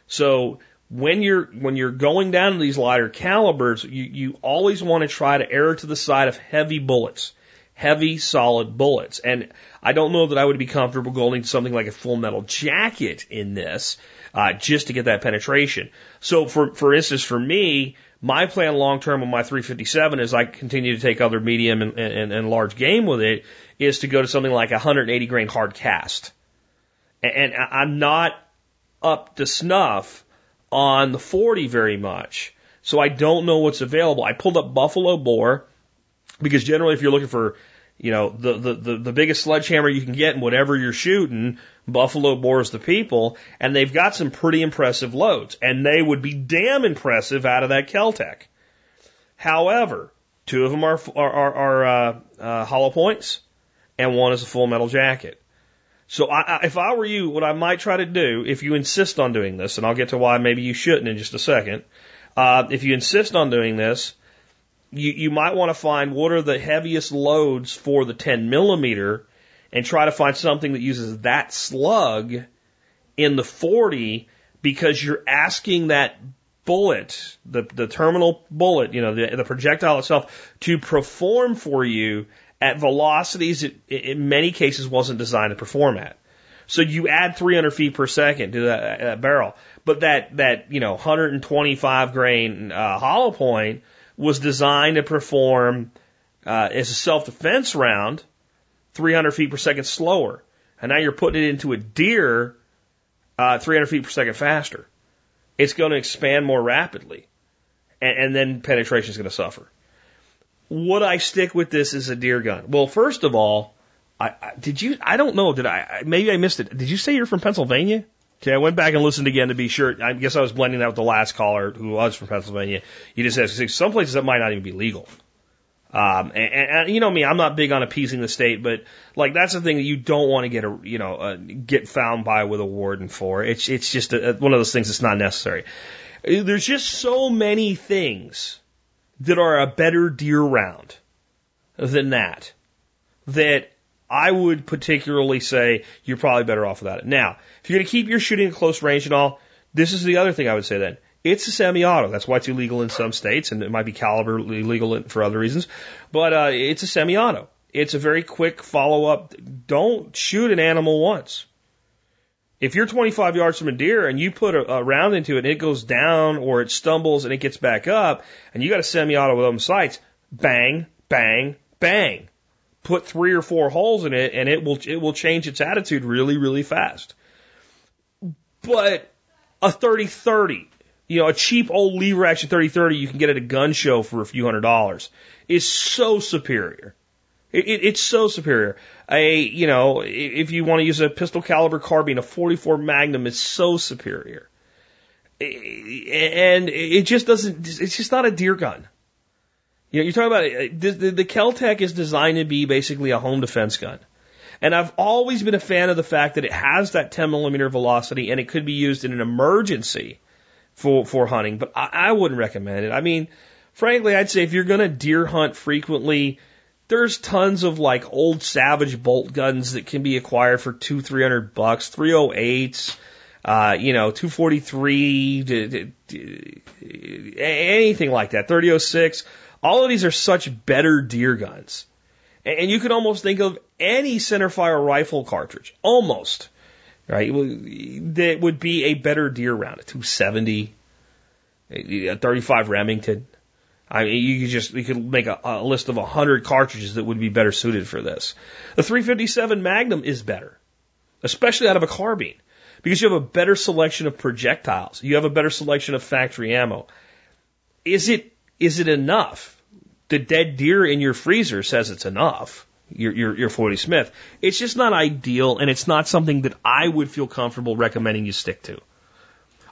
So when you're when you're going down to these lighter calibers, you, you always want to try to err to the side of heavy bullets, heavy solid bullets. And I don't know that I would be comfortable going to something like a full metal jacket in this uh, just to get that penetration. So for for instance, for me, my plan long term on my 357 as I continue to take other medium and, and, and large game with it is to go to something like a 180 grain hard cast. And, and I'm not up to snuff on the 40 very much. So I don't know what's available. I pulled up Buffalo Bore because generally if you're looking for you know, the, the, the, the biggest sledgehammer you can get in whatever you're shooting, Buffalo Bore's the people, and they've got some pretty impressive loads, and they would be damn impressive out of that Keltec. However, two of them are, are, are, are uh, uh, hollow points, and one is a full metal jacket. So I, I, if I were you, what I might try to do, if you insist on doing this, and I'll get to why maybe you shouldn't in just a second, uh, if you insist on doing this, you, you might want to find what are the heaviest loads for the 10 millimeter and try to find something that uses that slug in the 40 because you're asking that bullet, the, the terminal bullet, you know, the, the projectile itself to perform for you at velocities it, in many cases wasn't designed to perform at. So you add 300 feet per second to that, that barrel, but that that you know 125 grain uh, hollow point was designed to perform uh, as a self defense round 300 feet per second slower, and now you're putting it into a deer uh, 300 feet per second faster. It's going to expand more rapidly, and, and then penetration is going to suffer. Would I stick with this as a deer gun? Well, first of all, I, I, did you? I don't know. Did I? Maybe I missed it. Did you say you're from Pennsylvania? Okay, I went back and listened again to be sure. I guess I was blending that with the last caller who was from Pennsylvania. You just said some places that might not even be legal. Um, and, and, you know me, I'm not big on appeasing the state, but like that's the thing that you don't want to get a, you know, uh, get found by with a warden for. It's, it's just a, one of those things that's not necessary. There's just so many things that are a better deer round than that, that I would particularly say you're probably better off without it. Now, if you're going to keep your shooting at close range and all, this is the other thing I would say then. It's a semi-auto. That's why it's illegal in some states, and it might be caliber illegal for other reasons. But uh, it's a semi-auto. It's a very quick follow-up. Don't shoot an animal once. If you're 25 yards from a deer and you put a, a round into it and it goes down or it stumbles and it gets back up, and you got a semi-auto with them sights, bang, bang, bang put three or four holes in it and it will it will change its attitude really really fast. But a 30-30, you know, a cheap old lever action 30-30 you can get at a gun show for a few hundred dollars is so superior. It, it, it's so superior. A, you know, if you want to use a pistol caliber carbine, a 44 Magnum is so superior. And it just doesn't, it's just not a deer gun. You know, you're talking about uh, the, the, the Keltec is designed to be basically a home defense gun. And I've always been a fan of the fact that it has that 10 millimeter velocity and it could be used in an emergency for, for hunting, but I, I wouldn't recommend it. I mean, frankly, I'd say if you're going to deer hunt frequently, there's tons of like old Savage bolt guns that can be acquired for two, three hundred bucks, 308s, uh, you know, 243, anything like that, 3006. All of these are such better deer guns. And you can almost think of any centerfire rifle cartridge, almost, right? That would be a better deer round, a 270, a 35 Remington. I mean, you could just, you could make a, a list of a hundred cartridges that would be better suited for this. The 357 Magnum is better, especially out of a carbine, because you have a better selection of projectiles. You have a better selection of factory ammo. Is it is it enough? The dead deer in your freezer says it's enough. Your, your, your 40 Smith. It's just not ideal, and it's not something that I would feel comfortable recommending you stick to.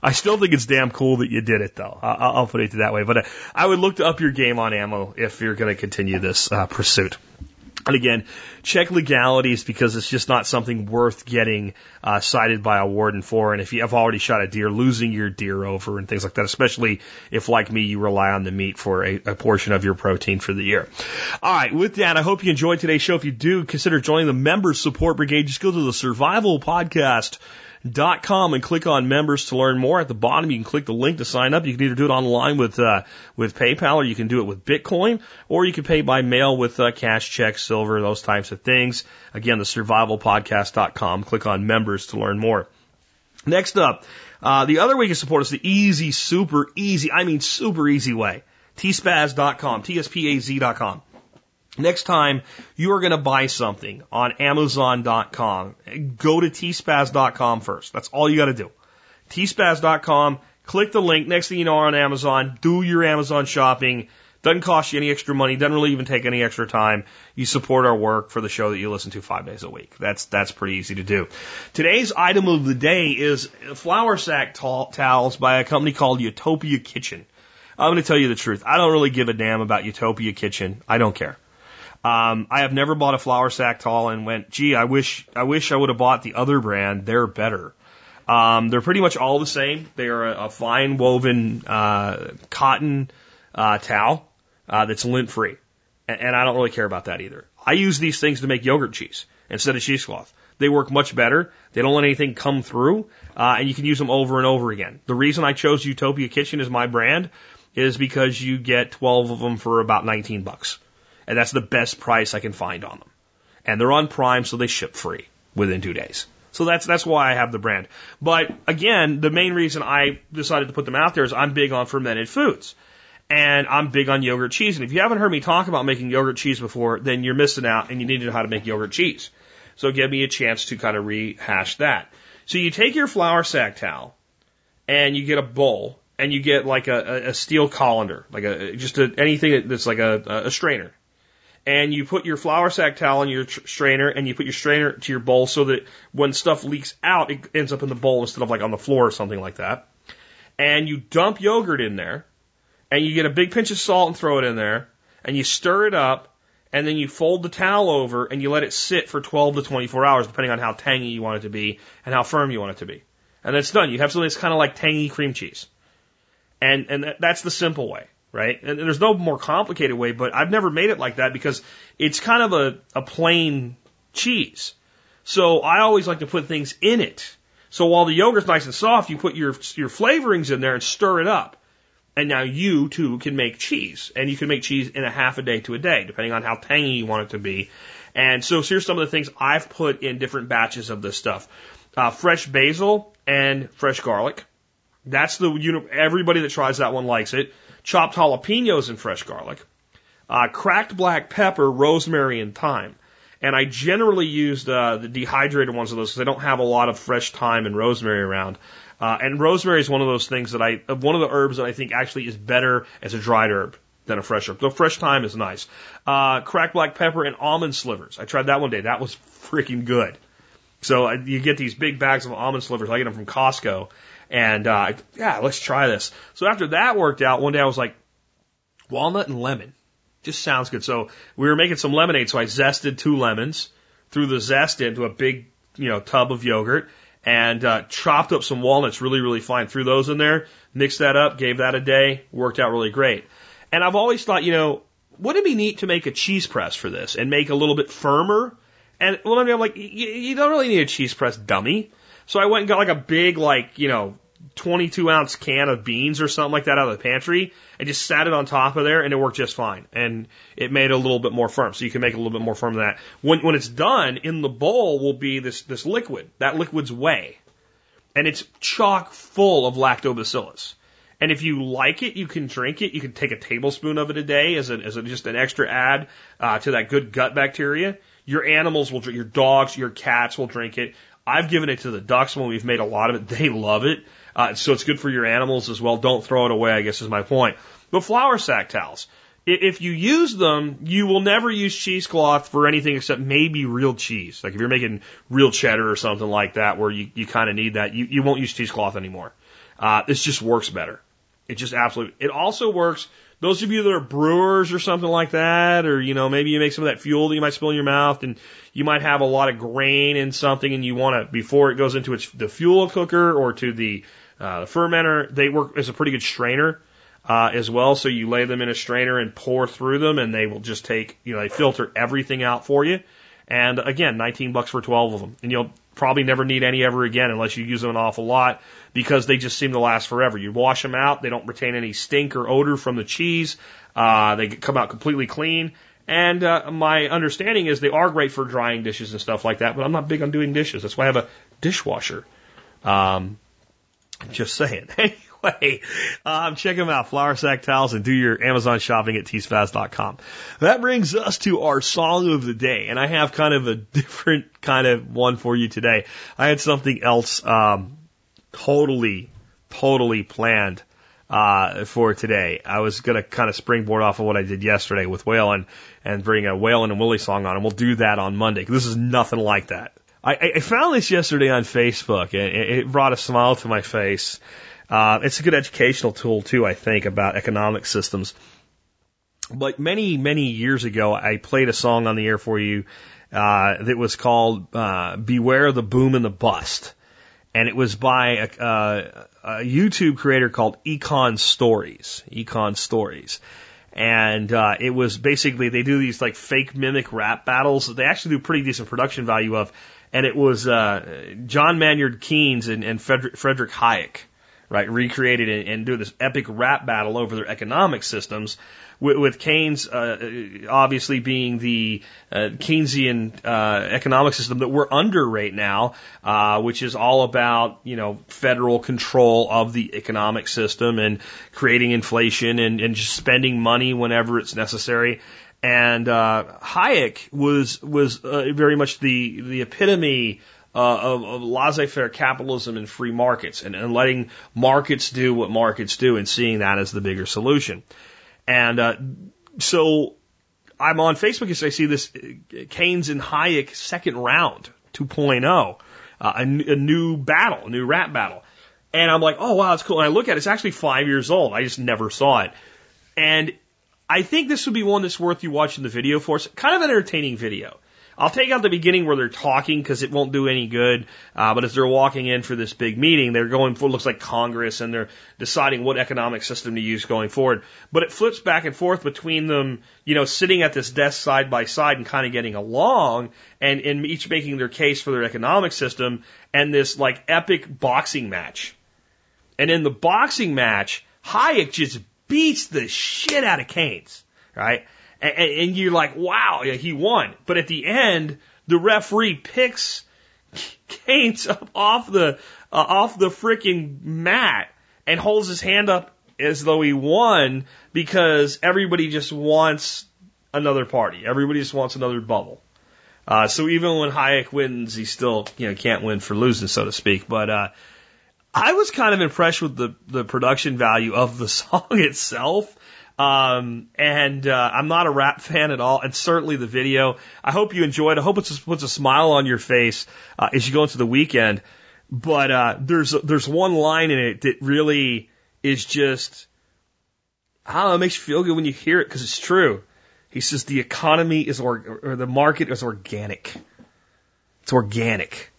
I still think it's damn cool that you did it, though. I'll, I'll put it that way. But uh, I would look to up your game on ammo if you're going to continue this uh, pursuit. And again, check legalities because it's just not something worth getting uh, cited by a warden for. And if you have already shot a deer, losing your deer over and things like that, especially if, like me, you rely on the meat for a, a portion of your protein for the year. All right, with that, I hope you enjoyed today's show. If you do, consider joining the Members Support Brigade. Just go to the Survival Podcast com and click on members to learn more. At the bottom, you can click the link to sign up. You can either do it online with uh, with PayPal, or you can do it with Bitcoin, or you can pay by mail with uh, cash, check, silver, those types of things. Again, the survivalpodcast.com. Click on members to learn more. Next up, uh, the other way you can support us the easy, super easy, I mean super easy way. tspaz.com, T-S-P-A-Z.com. Next time you are going to buy something on Amazon.com, go to tspaz.com first. That's all you got to do. tspaz.com, click the link. Next thing you know, on Amazon, do your Amazon shopping. Doesn't cost you any extra money. Doesn't really even take any extra time. You support our work for the show that you listen to five days a week. That's that's pretty easy to do. Today's item of the day is flour sack towels by a company called Utopia Kitchen. I'm going to tell you the truth. I don't really give a damn about Utopia Kitchen. I don't care. Um, I have never bought a flour sack tall and went, gee, I wish I wish I would have bought the other brand. They're better. Um, they're pretty much all the same. They are a, a fine woven uh, cotton uh, towel uh, that's lint free, and, and I don't really care about that either. I use these things to make yogurt cheese instead of cheesecloth. They work much better. They don't let anything come through, uh, and you can use them over and over again. The reason I chose Utopia Kitchen as my brand is because you get 12 of them for about 19 bucks. And that's the best price I can find on them. And they're on Prime, so they ship free within two days. So that's that's why I have the brand. But again, the main reason I decided to put them out there is I'm big on fermented foods. And I'm big on yogurt cheese. And if you haven't heard me talk about making yogurt cheese before, then you're missing out and you need to know how to make yogurt cheese. So give me a chance to kind of rehash that. So you take your flour sack towel and you get a bowl and you get like a, a steel colander, like a just a, anything that's like a, a strainer. And you put your flour sack towel in your strainer, and you put your strainer to your bowl so that when stuff leaks out, it ends up in the bowl instead of like on the floor or something like that. And you dump yogurt in there, and you get a big pinch of salt and throw it in there, and you stir it up, and then you fold the towel over and you let it sit for 12 to 24 hours, depending on how tangy you want it to be and how firm you want it to be. And it's done. You have something that's kind of like tangy cream cheese. And, and that's the simple way, right? And there's no more complicated way, but I've never made it like that because it's kind of a, a plain cheese. So I always like to put things in it. So while the yogurt's nice and soft, you put your, your flavorings in there and stir it up. And now you too can make cheese. And you can make cheese in a half a day to a day, depending on how tangy you want it to be. And so here's some of the things I've put in different batches of this stuff. Uh, fresh basil and fresh garlic. That's the, you know, everybody that tries that one likes it. Chopped jalapenos and fresh garlic. Uh, cracked black pepper, rosemary, and thyme. And I generally use uh, the dehydrated ones of those because I don't have a lot of fresh thyme and rosemary around. Uh, and rosemary is one of those things that I, one of the herbs that I think actually is better as a dried herb than a fresh herb. The fresh thyme is nice. Uh, cracked black pepper and almond slivers. I tried that one day. That was freaking good. So uh, you get these big bags of almond slivers. I get them from Costco and uh, yeah, let's try this. So after that worked out, one day I was like, walnut and lemon. Just sounds good. So we were making some lemonade, so I zested two lemons, threw the zest into a big, you know, tub of yogurt, and uh, chopped up some walnuts really, really fine. Threw those in there, mixed that up, gave that a day, worked out really great. And I've always thought, you know, wouldn't it be neat to make a cheese press for this and make a little bit firmer? And well, I mean, I'm like, you, you don't really need a cheese press dummy. So I went and got like a big, like, you know, 22 ounce can of beans or something like that out of the pantry and just sat it on top of there and it worked just fine. And it made it a little bit more firm. So you can make it a little bit more firm than that. When, when it's done, in the bowl will be this, this liquid. That liquid's whey. And it's chock full of lactobacillus. And if you like it, you can drink it. You can take a tablespoon of it a day as, a, as a, just an extra add uh, to that good gut bacteria. Your animals will drink, your dogs, your cats will drink it. I've given it to the ducks when we've made a lot of it. They love it. Uh, so it's good for your animals as well. Don't throw it away, I guess is my point. But flour sack towels. If you use them, you will never use cheesecloth for anything except maybe real cheese. Like if you're making real cheddar or something like that where you, you kind of need that, you, you won't use cheesecloth anymore. Uh, this just works better. It just absolutely, it also works those of you that are brewers or something like that, or you know, maybe you make some of that fuel that you might spill in your mouth, and you might have a lot of grain in something, and you want to before it goes into its the fuel cooker or to the uh, fermenter, they work as a pretty good strainer uh, as well. So you lay them in a strainer and pour through them, and they will just take you know they filter everything out for you. And again, 19 bucks for 12 of them, and you'll probably never need any ever again unless you use them an awful lot because they just seem to last forever. You wash them out, they don't retain any stink or odor from the cheese. Uh, they come out completely clean. And uh, my understanding is they are great for drying dishes and stuff like that, but I'm not big on doing dishes. That's why I have a dishwasher. Um, just saying. Anyway, um, check them out, Flour Sack Towels, and do your Amazon shopping at teespaz.com. That brings us to our song of the day, and I have kind of a different kind of one for you today. I had something else um, totally, totally planned uh, for today. I was going to kind of springboard off of what I did yesterday with Waylon and bring a Waylon and Willie song on, and we'll do that on Monday. This is nothing like that. I, I found this yesterday on Facebook, and it brought a smile to my face. Uh, it's a good educational tool too, I think, about economic systems. But many, many years ago, I played a song on the air for you uh, that was called uh, "Beware the Boom and the Bust," and it was by a, uh, a YouTube creator called Econ Stories. Econ Stories. And uh, it was basically they do these like fake mimic rap battles they actually do pretty decent production value of, and it was uh, John Maynard Keynes and, and Frederick, Frederick Hayek, right, recreated and, and do this epic rap battle over their economic systems with, with Keynes uh, obviously being the uh, Keynesian uh, economic system that we're under right now, uh, which is all about you know federal control of the economic system and creating inflation and, and just spending money whenever it's necessary. And uh, Hayek was was uh, very much the the epitome uh, of, of laissez-faire capitalism and free markets, and, and letting markets do what markets do, and seeing that as the bigger solution. And uh, so I'm on Facebook and I see this uh, Keynes and Hayek second round 2.0, uh, a, a new battle, a new rap battle. And I'm like, oh wow, that's cool. And I look at it, it's actually five years old. I just never saw it. And I think this would be one that's worth you watching the video for. It's kind of an entertaining video. I'll take out the beginning where they're talking because it won't do any good. Uh, but as they're walking in for this big meeting, they're going for looks like Congress and they're deciding what economic system to use going forward. But it flips back and forth between them, you know, sitting at this desk side by side and kind of getting along and, and each making their case for their economic system and this like epic boxing match. And in the boxing match, Hayek just beats the shit out of Keynes, right? And, and you're like, wow, yeah, he won. But at the end, the referee picks Keynes up off the uh, off the freaking mat and holds his hand up as though he won because everybody just wants another party. Everybody just wants another bubble. Uh, so even when Hayek wins, he still you know can't win for losing, so to speak. But uh, I was kind of impressed with the the production value of the song itself. Um, and uh, I'm not a rap fan at all, and certainly the video. I hope you enjoyed. I hope it puts a smile on your face uh, as you go into the weekend. But uh, there's there's one line in it that really is just I don't know, it makes you feel good when you hear it because it's true. He says the economy is or, or the market is organic. It's organic,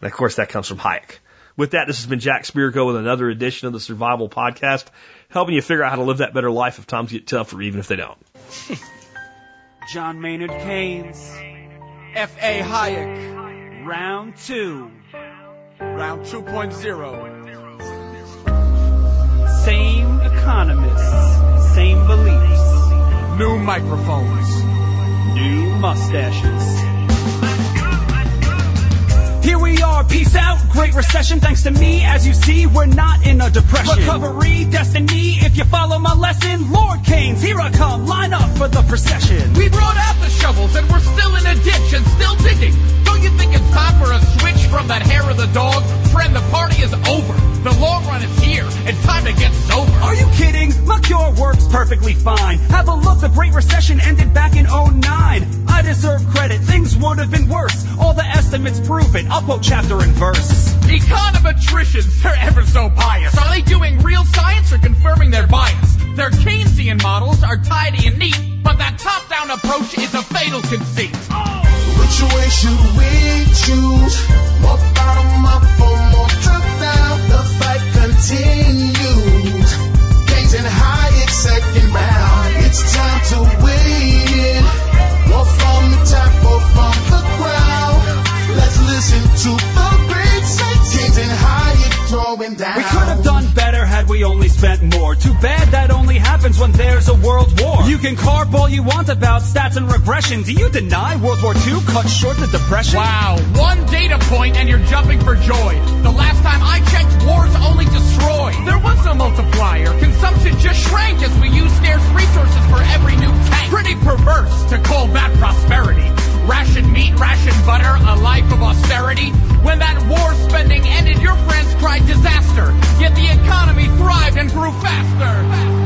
and of course that comes from Hayek. With that, this has been Jack Spirko with another edition of the Survival Podcast, helping you figure out how to live that better life if times get tough or even if they don't. John Maynard Keynes, F.A. Hayek, round two. Round 2.0. Same economists, same beliefs. New microphones, new mustaches. Here we are, peace out, great recession. Thanks to me, as you see, we're not in a depression. Recovery, destiny, if you follow my lesson, Lord Keynes, here I come, line up for the procession. We brought out the shovels and we're still in a ditch and still digging. Don't you think it's time for a switch from that hair of the dog? Friend, the party is over. The long run is here. It's time to get sober. Are you kidding? My cure works perfectly fine. Have a look, the Great Recession ended back in 09. I deserve credit, things would have been worse. All the estimates prove it. I'll quote chapter and verse. Econometricians, they're ever so biased. Are they doing real science or confirming their bias? Their Keynesian models are tidy and neat, but that top-down approach is a fatal conceit. Which way should we choose? More bottom up or more top down? The fight continues. Keynes and Hayek second round. It's time to weigh More from the top or from the ground. Let's listen to the great and Hayek throwing down. We could have done better had we only spent more. Too bad that only happens when there's a world war. You can carp all you want about stats and regression. Do you deny World War II cut short the depression? Wow, one data point and you're jumping for joy. The last time I checked, wars only destroy. There was no multiplier. Consumption just shrank as we used scarce resources for every new tank. Pretty perverse to call that prosperity. Ration meat, ration butter, a life of austerity. When that war spending ended, your friends cried disaster. Yet the economy thrived and grew faster.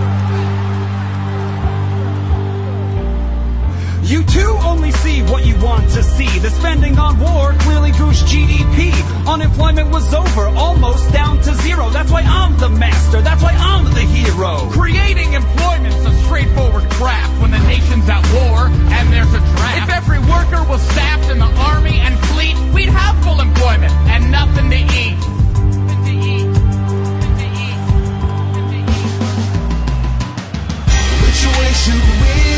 You too only see what you want to see. The spending on war clearly goosed GDP. Unemployment was over, almost down to zero. That's why I'm the master. That's why I'm the hero. Creating employment's a straightforward craft when the nation's at war and there's a draft. If every worker was staffed in the army and fleet, we'd have full employment and nothing to eat. Which way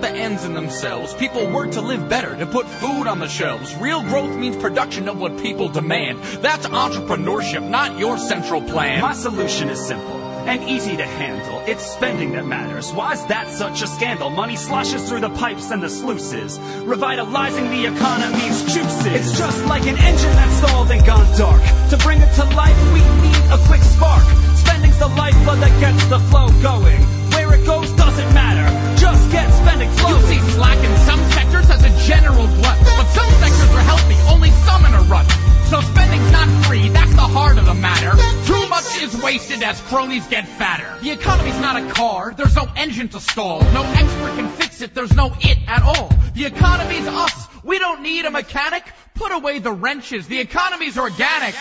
down? The ends in themselves. People work to live better, to put food on the shelves. Real growth means production of what people demand. That's entrepreneurship, not your central plan. My solution is simple and easy to handle. It's spending that matters. Why's that such a scandal? Money sloshes through the pipes and the sluices, revitalizing the economy's juices. It's just like an engine that's stalled and gone dark. To bring it to life, we need a quick spark. Spending's the lifeblood that gets the flow going. Where it goes doesn't matter. Just get spending You flowing. see slack in some sectors as a general glut, but some sectors are healthy, only some in a rut. So spending's not free, that's the heart of the matter. Too much is wasted as cronies get fatter. The economy's not a car, there's no engine to stall. No expert can fix it, there's no it at all. The economy's us, we don't need a mechanic. Put away the wrenches, the economy's organic.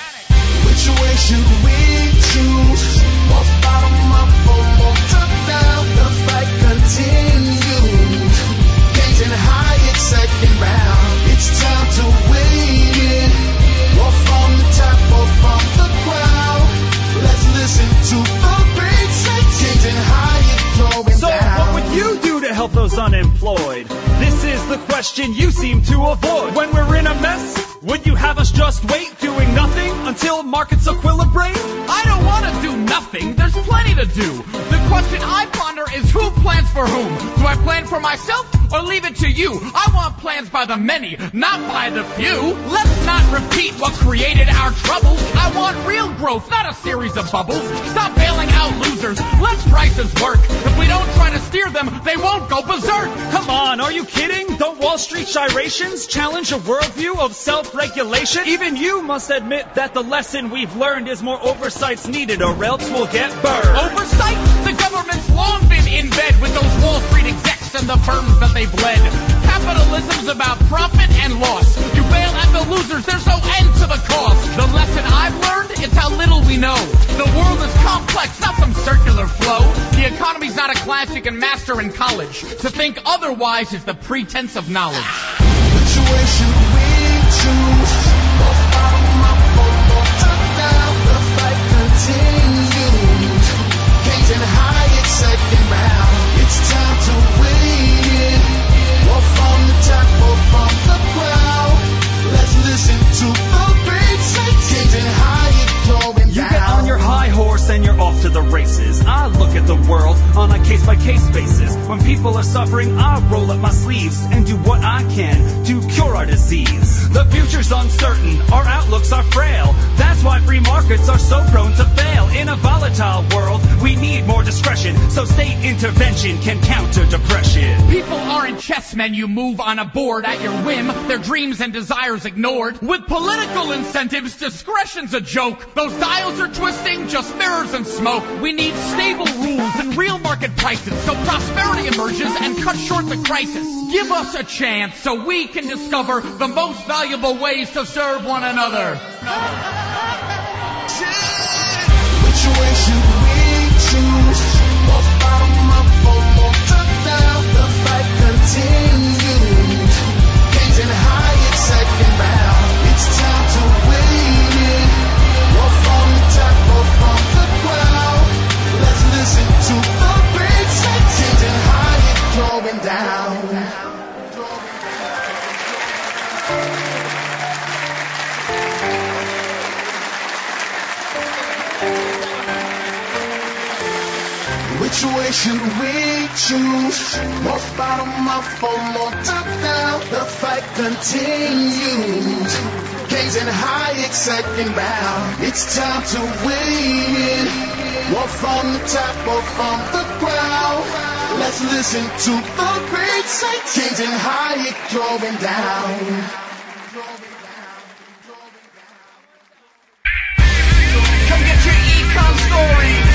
Should we choose? Bottom up or top down? The fight continues. Gazing high, it's second round. It's time to win it. Or from the top or from the ground. Let's listen to the beat. Gazing high, it's going So down. what would you do to help those unemployed? Is the question you seem to avoid. When we're in a mess, would you have us just wait doing nothing until markets equilibrate? I don't want to do nothing. There's plenty to do. The question I ponder is who plans for whom? Do I plan for myself or leave it to you? I want plans by the many, not by the few. Let's not repeat what created our troubles. I want real growth, not a series of bubbles. Stop bailing out losers. Let prices work. If we don't try to steer them, they won't go berserk. Come on, are you kidding? Don't Wall Street gyrations challenge a worldview of self-regulation? Even you must admit that the lesson we've learned is more oversight's needed or else we'll get burned. Oversight? The government's long been in bed with those Wall Street execs and the firms that they've led. Capitalism's about profit and loss. You bail at the losers, there's no end to the cost. The lesson I've learned is how little we know. The world is complex, not some circular flow. The economy's not a class you can master in college. To think otherwise is the pretense of knowledge. Should we choose? Down? The fight continues. Gazing high, it's second round. Suffering, I roll up my sleeves and do what I can to cure our disease. The future's uncertain, our outlooks are frail. That's why free markets are so prone to fail. In a volatile world, we need more discretion, so state intervention can counter depression. People aren't chessmen you move on a board at your whim, their dreams and desires ignored. With political incentives, discretion's a joke. Those dials are twisting, just mirrors and smoke. We need stable rules and real market prices so prosperity emerges and cuts short the crisis. Give us a chance so we can discover the most valuable ways to serve one another. Which should we choose? More bottom up or more top down? The fight continues. Which way should we choose? More bottom up or more top down? The fight continues. Gazing high, exciting round. It's time to win. More from the top or from the ground. Let's listen to the great sight. Gazing high, it going down. Come get your econ story.